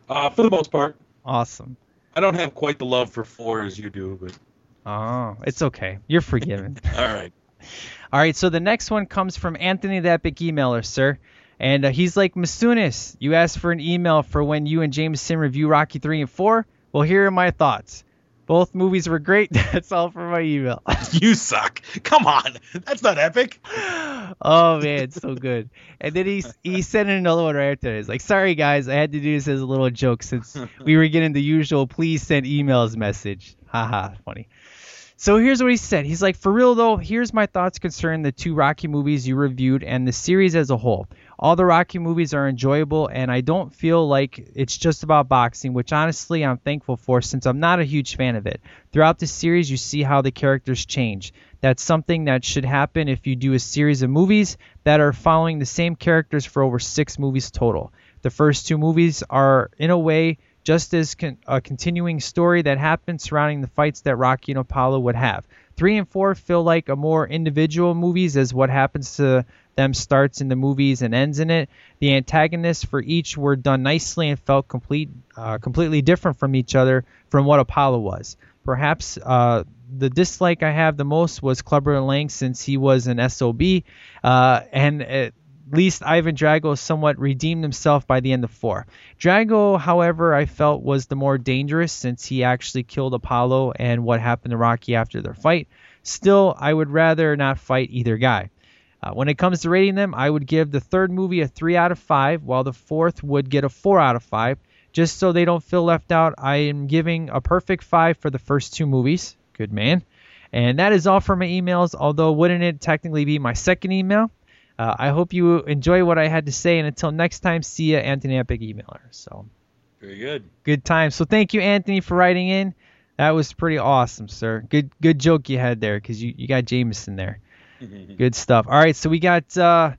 Uh, for the most part, Awesome. I don't have quite the love for four as you do, but Oh, it's okay. You're forgiven. all right. All right, so the next one comes from Anthony the Epic Emailer, sir. And uh, he's like, Masunis, you asked for an email for when you and Jameson review Rocky 3 and 4. Well, here are my thoughts. Both movies were great. That's all for my email. You suck. Come on, that's not epic. oh, man, so good. And then he, he sent in another one right after. He's like, sorry, guys, I had to do this as a little joke since we were getting the usual please send emails message. Haha, funny. So here's what he said. He's like, for real though, here's my thoughts concerning the two Rocky movies you reviewed and the series as a whole. All the Rocky movies are enjoyable, and I don't feel like it's just about boxing, which honestly I'm thankful for since I'm not a huge fan of it. Throughout the series, you see how the characters change. That's something that should happen if you do a series of movies that are following the same characters for over six movies total. The first two movies are, in a way, just as con- a continuing story that happened surrounding the fights that Rocky and Apollo would have. Three and four feel like a more individual movies as what happens to them starts in the movies and ends in it. The antagonists for each were done nicely and felt complete, uh, completely different from each other from what Apollo was. Perhaps uh, the dislike I have the most was Clubber Lang since he was an SOB, uh, and at least Ivan Drago somewhat redeemed himself by the end of four. Drago, however, I felt was the more dangerous since he actually killed Apollo and what happened to Rocky after their fight. Still, I would rather not fight either guy. Uh, when it comes to rating them, I would give the third movie a 3 out of 5, while the fourth would get a 4 out of 5. Just so they don't feel left out, I am giving a perfect 5 for the first two movies. Good man. And that is all for my emails, although wouldn't it technically be my second email? Uh, I hope you enjoy what I had to say, and until next time, see ya, Anthony Epic Emailer. So, Very good. good time. So, thank you, Anthony, for writing in. That was pretty awesome, sir. Good, good joke you had there, because you, you got Jameson there. Good stuff. All right, so we got uh,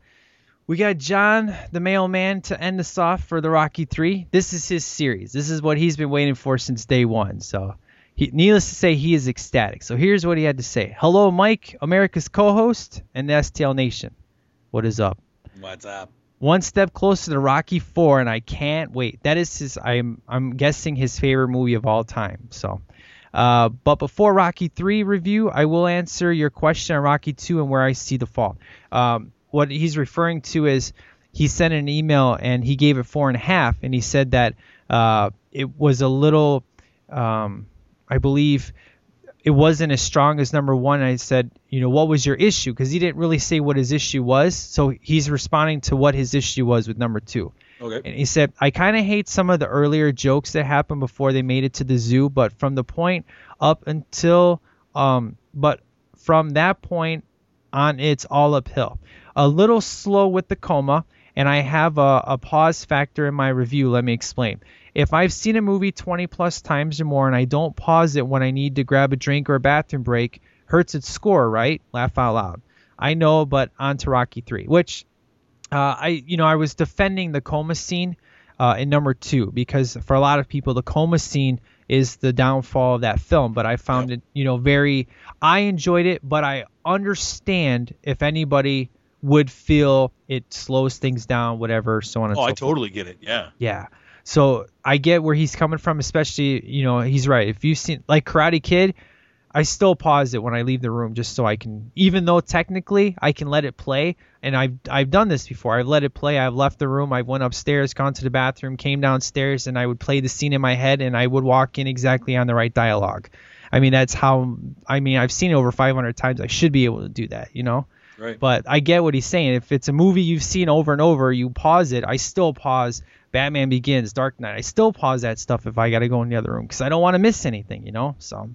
we got John the mailman to end us off for the Rocky Three. This is his series. This is what he's been waiting for since day one. So, he, needless to say, he is ecstatic. So here's what he had to say. Hello, Mike, America's co-host, and the STL Nation. What is up? What's up? One step closer to Rocky Four, and I can't wait. That is his. I'm I'm guessing his favorite movie of all time. So, uh, but before Rocky Three review, I will answer your question on Rocky Two and where I see the fault. Um, what he's referring to is he sent an email and he gave it four and a half, and he said that uh, it was a little, um, I believe, it wasn't as strong as number one. I said, you know, what was your issue? Because he didn't really say what his issue was, so he's responding to what his issue was with number two. Okay. And he said, I kind of hate some of the earlier jokes that happened before they made it to the zoo, but from the point up until, um, but from that point on, it's all uphill. A little slow with the coma, and I have a, a pause factor in my review. Let me explain. If I've seen a movie 20 plus times or more and I don't pause it when I need to grab a drink or a bathroom break, hurts its score, right? Laugh out loud. I know, but on to Rocky 3, which uh, I you know I was defending the coma scene uh, in number two because for a lot of people the coma scene is the downfall of that film. But I found it you know very I enjoyed it, but I understand if anybody would feel it slows things down, whatever, so on and Oh, so I forth. totally get it. Yeah. Yeah. So I get where he's coming from, especially, you know, he's right. If you've seen like Karate Kid, I still pause it when I leave the room just so I can even though technically I can let it play and I've I've done this before. I've let it play. I've left the room, I've went upstairs, gone to the bathroom, came downstairs and I would play the scene in my head and I would walk in exactly on the right dialogue. I mean, that's how I mean, I've seen it over 500 times. I should be able to do that, you know? Right. But I get what he's saying. If it's a movie you've seen over and over, you pause it. I still pause Batman Begins, Dark Knight. I still pause that stuff if I got to go in the other room because I don't want to miss anything, you know? So.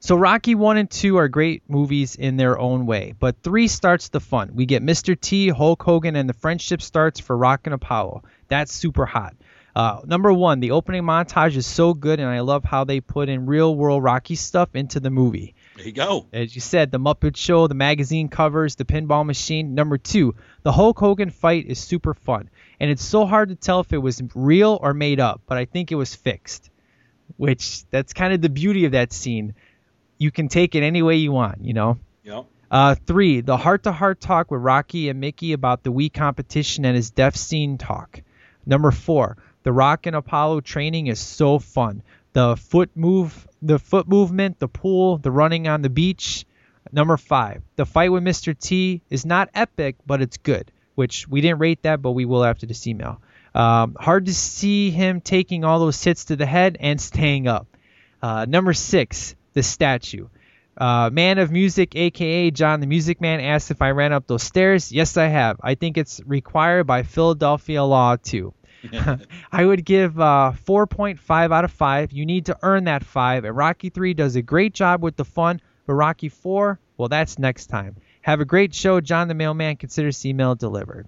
So Rocky 1 and 2 are great movies in their own way, but 3 starts the fun. We get Mr. T, Hulk Hogan, and the friendship starts for Rock and Apollo. That's super hot. Uh, number one, the opening montage is so good, and I love how they put in real world Rocky stuff into the movie. There you go. As you said, the Muppet Show, the magazine covers, the pinball machine. Number two, the Hulk Hogan fight is super fun, and it's so hard to tell if it was real or made up, but I think it was fixed. Which that's kind of the beauty of that scene. You can take it any way you want, you know. Yep. Uh, three, the heart-to-heart talk with Rocky and Mickey about the Wii competition and his death scene talk. Number four, the Rock and Apollo training is so fun. The foot move, the foot movement, the pool, the running on the beach. Number five, the fight with Mr. T is not epic, but it's good. Which we didn't rate that, but we will after this email. Um, hard to see him taking all those hits to the head and staying up. Uh, number six, the statue. Uh, man of Music, aka John the Music Man, asked if I ran up those stairs. Yes, I have. I think it's required by Philadelphia law too. I would give uh, 4.5 out of 5. You need to earn that 5. And Rocky 3 does a great job with the fun, but Rocky 4, well, that's next time. Have a great show, John the Mailman. Considers email delivered.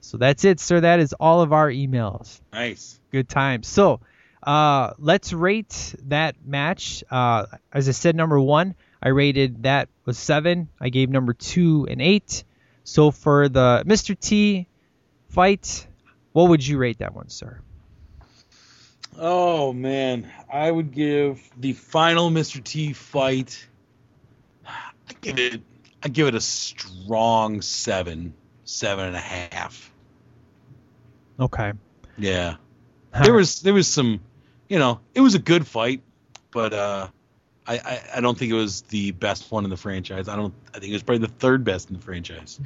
So that's it, sir. That is all of our emails. Nice. Good time. So uh, let's rate that match. Uh, as I said, number one, I rated that was seven. I gave number two an eight. So for the Mr. T fight, what would you rate that one, sir? Oh man, I would give the final Mr. T fight. I give it. I give it a strong seven, seven and a half. Okay. Yeah, there was there was some, you know, it was a good fight, but uh, I, I I don't think it was the best one in the franchise. I don't. I think it was probably the third best in the franchise.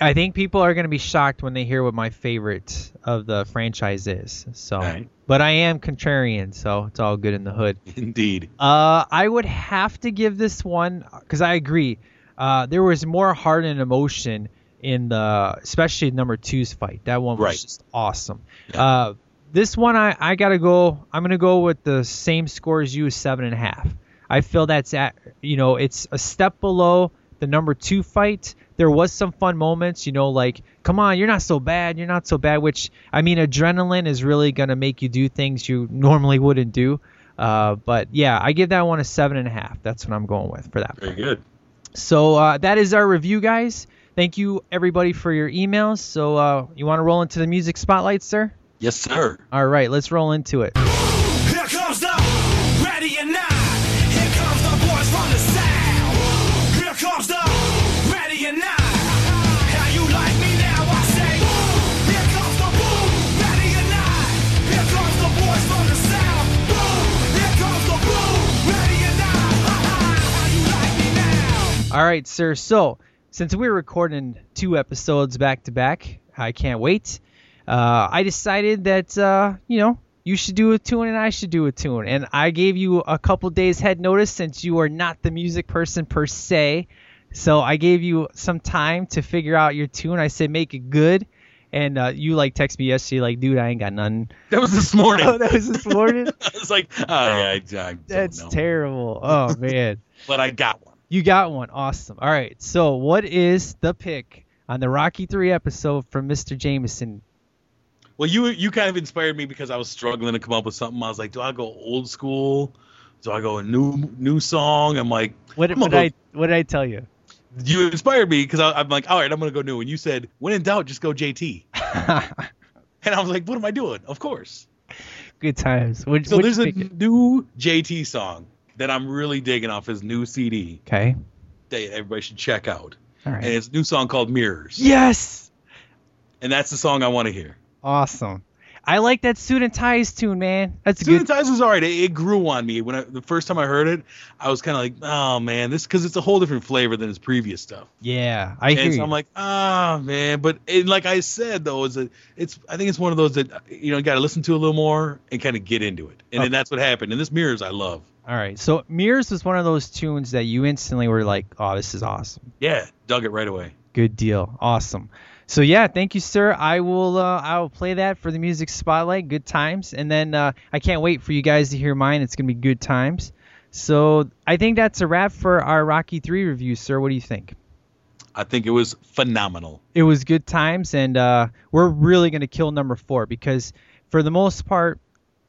I think people are going to be shocked when they hear what my favorite of the franchise is. So, Right. but I am contrarian, so it's all good in the hood. Indeed. Uh, I would have to give this one because I agree. Uh, there was more heart and emotion in the, especially number two's fight. That one was Right. just awesome. Uh, this one I, I gotta go. I'm gonna go with the same score as you, seven and a half. I feel that's at, you know, it's a step below the number two fight. There was some fun moments, you know, like, come on, you're not so bad, you're not so bad. Which I mean, adrenaline is really gonna make you do things you normally wouldn't do. Uh, but yeah, I give that one a seven and a half. That's what I'm going with for that. Very good. So uh, that is our review, guys. Thank you everybody for your emails. So uh, you want to roll into the music spotlight, sir? Yes, sir. All right, let's roll into it. Here comes the ready or not. All right, sir. So since we're recording two episodes back to back, I can't wait. Uh, I decided that uh, you know you should do a tune and I should do a tune, and I gave you a couple days head notice since you are not the music person per se. So I gave you some time to figure out your tune. I said make it good, and uh, you like text me yesterday like, dude, I ain't got none. That was this morning. Oh, that was this morning. I was like, oh, yeah, I, I That's know. terrible. Oh man. But I got one. You got one. Awesome. All right. So, what is the pick on the Rocky 3 episode from Mr. Jameson? Well, you you kind of inspired me because I was struggling to come up with something. I was like, do I go old school? Do I go a new new song? I'm like, What, I'm did I what did I tell you? you inspired me because I'm like, all right, I'm gonna go new. And you said, when in doubt, just go JT. and I was like, what am I doing? Of course. Good times. What, So there's a new JT song that I'm really digging off his new CD Okay. that everybody should check out. All right. And it's a new song called Mirrors. Yes. And that's the song I want to hear. Awesome. I like that suit and ties tune, man. That's Suit good. and Ties was alright. It, it grew on me when I, the first time I heard it. I was kind of like, oh man, this because it's a whole different flavor than his previous stuff. Yeah, I hear and so you. I'm like, ah man, but it, like I said though, is it's I think it's one of those that you know you got to listen to a little more and kind of get into it, and then that's what happened. And this Mirrors I love. All right. So Mirrors was one of those tunes that you instantly were like, "Oh, this is awesome." Yeah, dug it right away. Good deal. Awesome. So yeah, thank you, sir. I will uh, I will play that for the music spotlight. Good times, and then uh, I can't wait for you guys to hear mine. It's gonna be good times. So I think that's a wrap for our Rocky Three review, sir. What do you think? I think it was phenomenal. It was good times, and uh, we're really gonna kill number four because for the most part,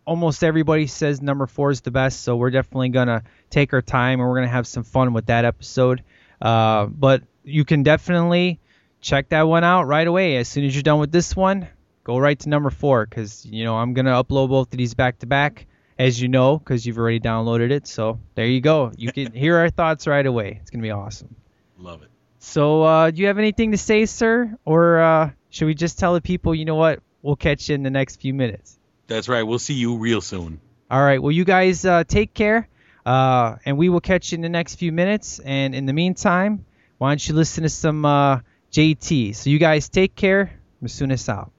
almost everybody says number four is the best. So we're definitely gonna take our time and we're gonna have some fun with that episode. Uh, but you can definitely check that one out right away. As soon as you're done with this one, go right to number four because you know I'm gonna upload both of these back to back, as you know, because you've already downloaded it. So there you go. You can hear our thoughts right away. It's gonna be awesome. Love it. So, uh, do you have anything to say, sir? Or uh, should we just tell the people, you know what? We'll catch you in the next few minutes. That's right. We'll see you real soon. All right. Well, you guys uh, take care. Uh, and we will catch you in the next few minutes. And in the meantime, why don't you listen to some uh, JT? So, you guys take care. Masunas out.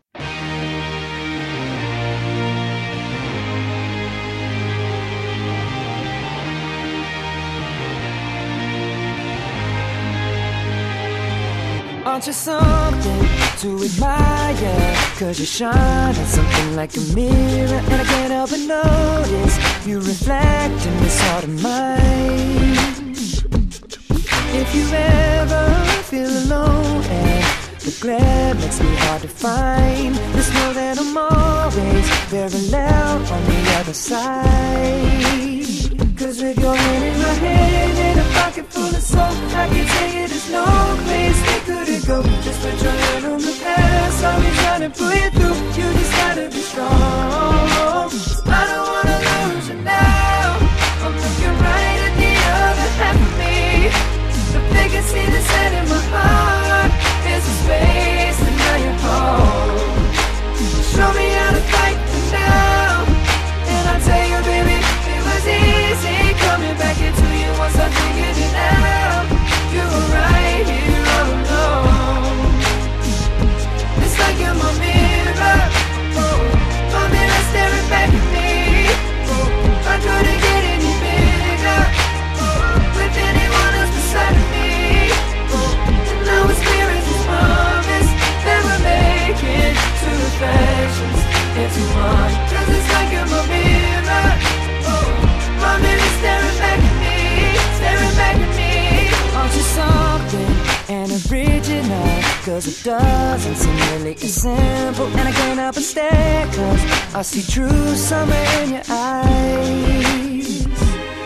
Aren't you something to admire? Cause you shine on something like a mirror And I can't help but notice You reflect in this heart of mine If you ever feel alone And the glare makes me hard to find. Just know that I'm always very loud on the other side. Cause with your hand in my hand and a pocket full of soap I can tell you there's no place we couldn't go. Just put your hand on the past I'll be trying to pull you through. You just gotta be strong. I don't wanna lose you now. I'm looking right at the other half of me. The vacancy that's set Cause it doesn't seem really as simple. And I can't help but stare Cause I see true summer in your eyes.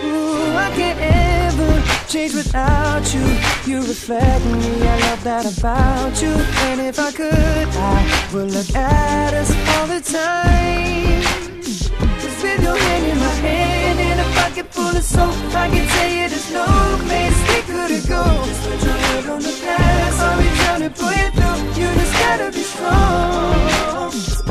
Ooh, I can't ever change without you. You reflect me, I love that about you. And if I could, I would look at us all the time Cause with your hand in my hand and a pocket full of soap. I can tell you there's no place we couldn't go Just put your head on the past, I'll be trying to pull you through. You just gotta be strong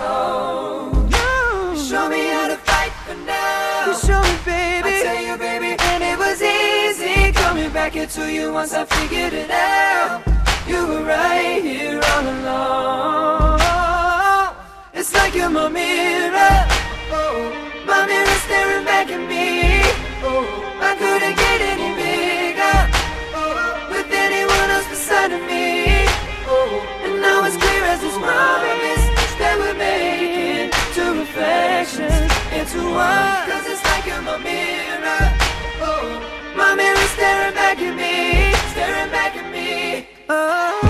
and now you're home. You show me how to fight for now. You show me, baby. I tell you, baby, and it was easy coming back into you once I figured it out. You were right here all along. It's like you're my mirror. Oh, my mirror staring back at me. Oh, I couldn't get any bigger oh, with anyone else beside of me. Oh, and now it's clear as this promise that we make it two reflections into one. Cause it's like you're my mirror. Oh, my mirror staring back at me, staring back at me. Oh.